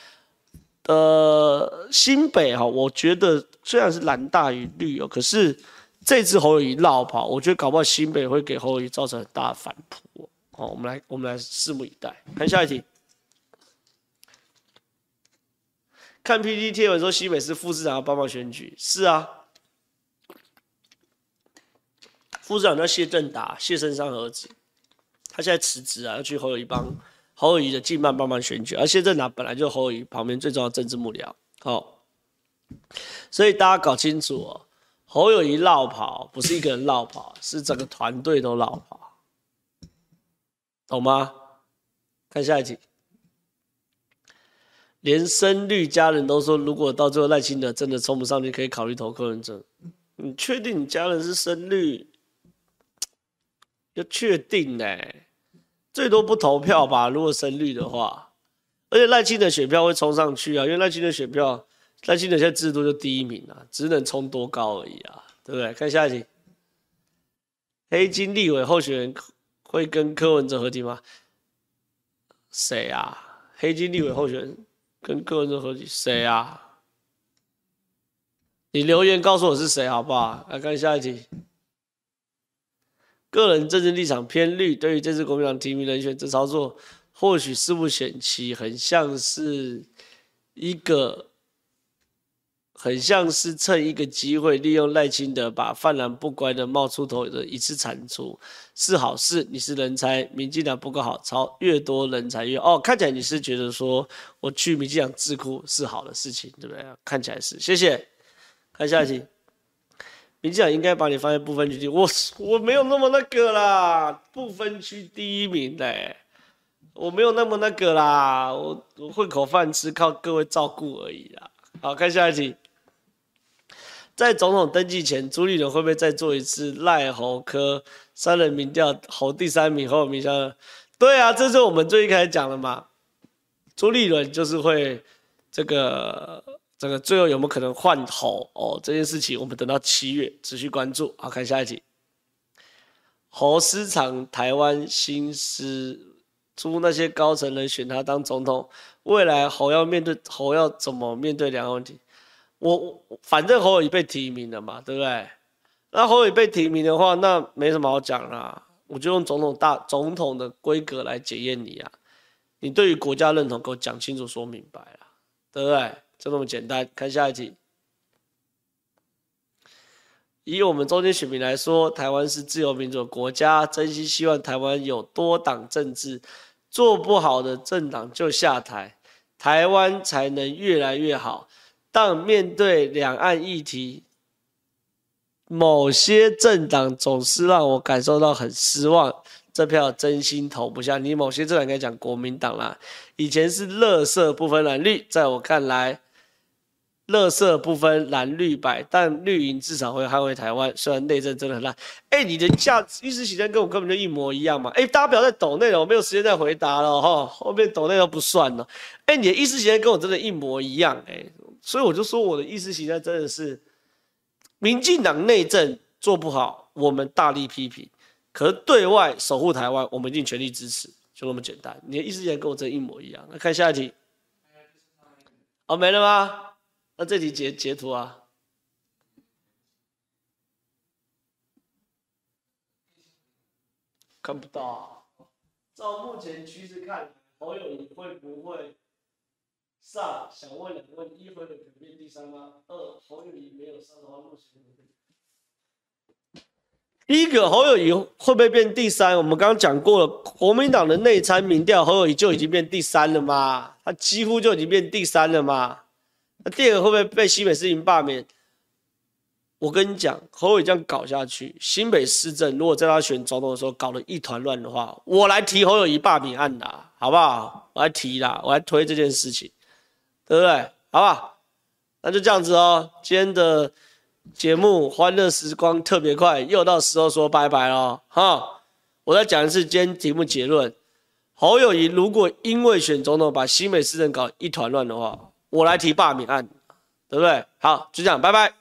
呃，新北哈，我觉得虽然是蓝大于绿哦，可是这次侯友宜落跑，我觉得搞不好新北会给侯友宜造成很大的反扑。好，我们来我们来拭目以待。看下一题，看 PPT，贴文说新北市副市长要帮忙选举，是啊。副市长叫谢振达，谢胜山儿子，他现在辞职啊，要去侯友宜帮侯友宜的竞办帮忙选举。而谢政达本来就侯友宜旁边最重要的政治幕僚，好，所以大家搞清楚哦，侯友宜落跑不是一个人落跑，是整个团队都落跑，懂吗？看下一题，连深绿家人都说，如果到最后赖清德真的冲不上去，可以考虑投柯文哲。你确定你家人是深绿？要确定呢、最多不投票吧。如果深绿的话，而且赖清德选票会冲上去啊，因为赖清德选票，赖清德现在制度就第一名啊，只能冲多高而已啊，对不对？看下一题，黑金立委候选人会跟柯文哲合体吗？谁啊？黑金立委候选人跟柯文哲合体？谁啊？你留言告诉我是谁好不好？来看下一题。个人政治立场偏绿，对于这次国民党提名人选这操作，或许是不显其，很像是一个，很像是趁一个机会，利用赖清德把泛蓝不乖的冒出头的一次铲除，是好事。你是人才，民进党不够好操，越多人才越哦。看起来你是觉得说我去民进党智库是好的事情，对不对？看起来是，谢谢。看下一题。民进党应该把你放在不分区第一，我我没有那么那个啦，不分区第一名嘞、欸，我没有那么那个啦，我我混口饭吃，靠各位照顾而已啦。好，看下一题，在总统登记前，朱立伦会不会再做一次赖侯柯三人民调，侯第三名，侯名下？对啊，这是我们最一开始讲的嘛，朱立伦就是会这个。这个最后有没有可能换侯哦？这件事情我们等到七月持续关注。好，看下一题。侯私藏台湾心思，出那些高层人选他当总统，未来侯要面对侯要怎么面对两个问题？我反正侯已被提名了嘛，对不对？那侯已被提名的话，那没什么好讲啦。我就用总统大总统的规格来检验你啊。你对于国家认同，给我讲清楚说明白了，对不对？就这么简单，看下一题。以我们中间选民来说，台湾是自由民主国家，真心希望台湾有多党政治，做不好的政党就下台，台湾才能越来越好。但面对两岸议题，某些政党总是让我感受到很失望。这票真心投不下。你某些政党应该讲国民党啦，以前是垃圾不分蓝绿，在我看来。垃圾不分蓝绿白，但绿营至少会捍卫台湾。虽然内政真的很烂，哎、你的价值意识形态跟我根本就一模一样嘛。哎、大家不要再抖内了，我没有时间再回答了哈。后面抖内都不算了。哎、你的意识形态跟我真的一模一样哎、所以我就说我的意识形态真的是，民进党内政做不好，我们大力批评。可是对外守护台湾，我们一定全力支持，就那么简单。你的意识形态跟我这一模一样。那看下一题。哦，没了吗？那这题截截图啊。看不到啊！照目前趋势看，侯友谊会不会上？想问两问：一，会改变第三吗？二，侯友谊没有上的话，目前第一个侯友谊会不会变第三？我们刚刚讲过了，国民党的内参民调，侯友谊就已经变第三了吗？他几乎就已经变第三了吗？那第二个会不会被新北市民罢免？我跟你讲，侯友宜这样搞下去，新北市政如果在他选总统的时候搞得一团乱的话，我来提侯友宜罢免案的，好不好？我来提啦，我来推这件事情，对不对？好不好？那就这样子哦。今天的节目《欢乐时光》特别快，又到时候说拜拜了哈。我再讲一次今天题目结论：侯友谊如果因为选总统把新北市政搞一团乱的话，我来提罢免案，对不对？好，就这样，拜拜。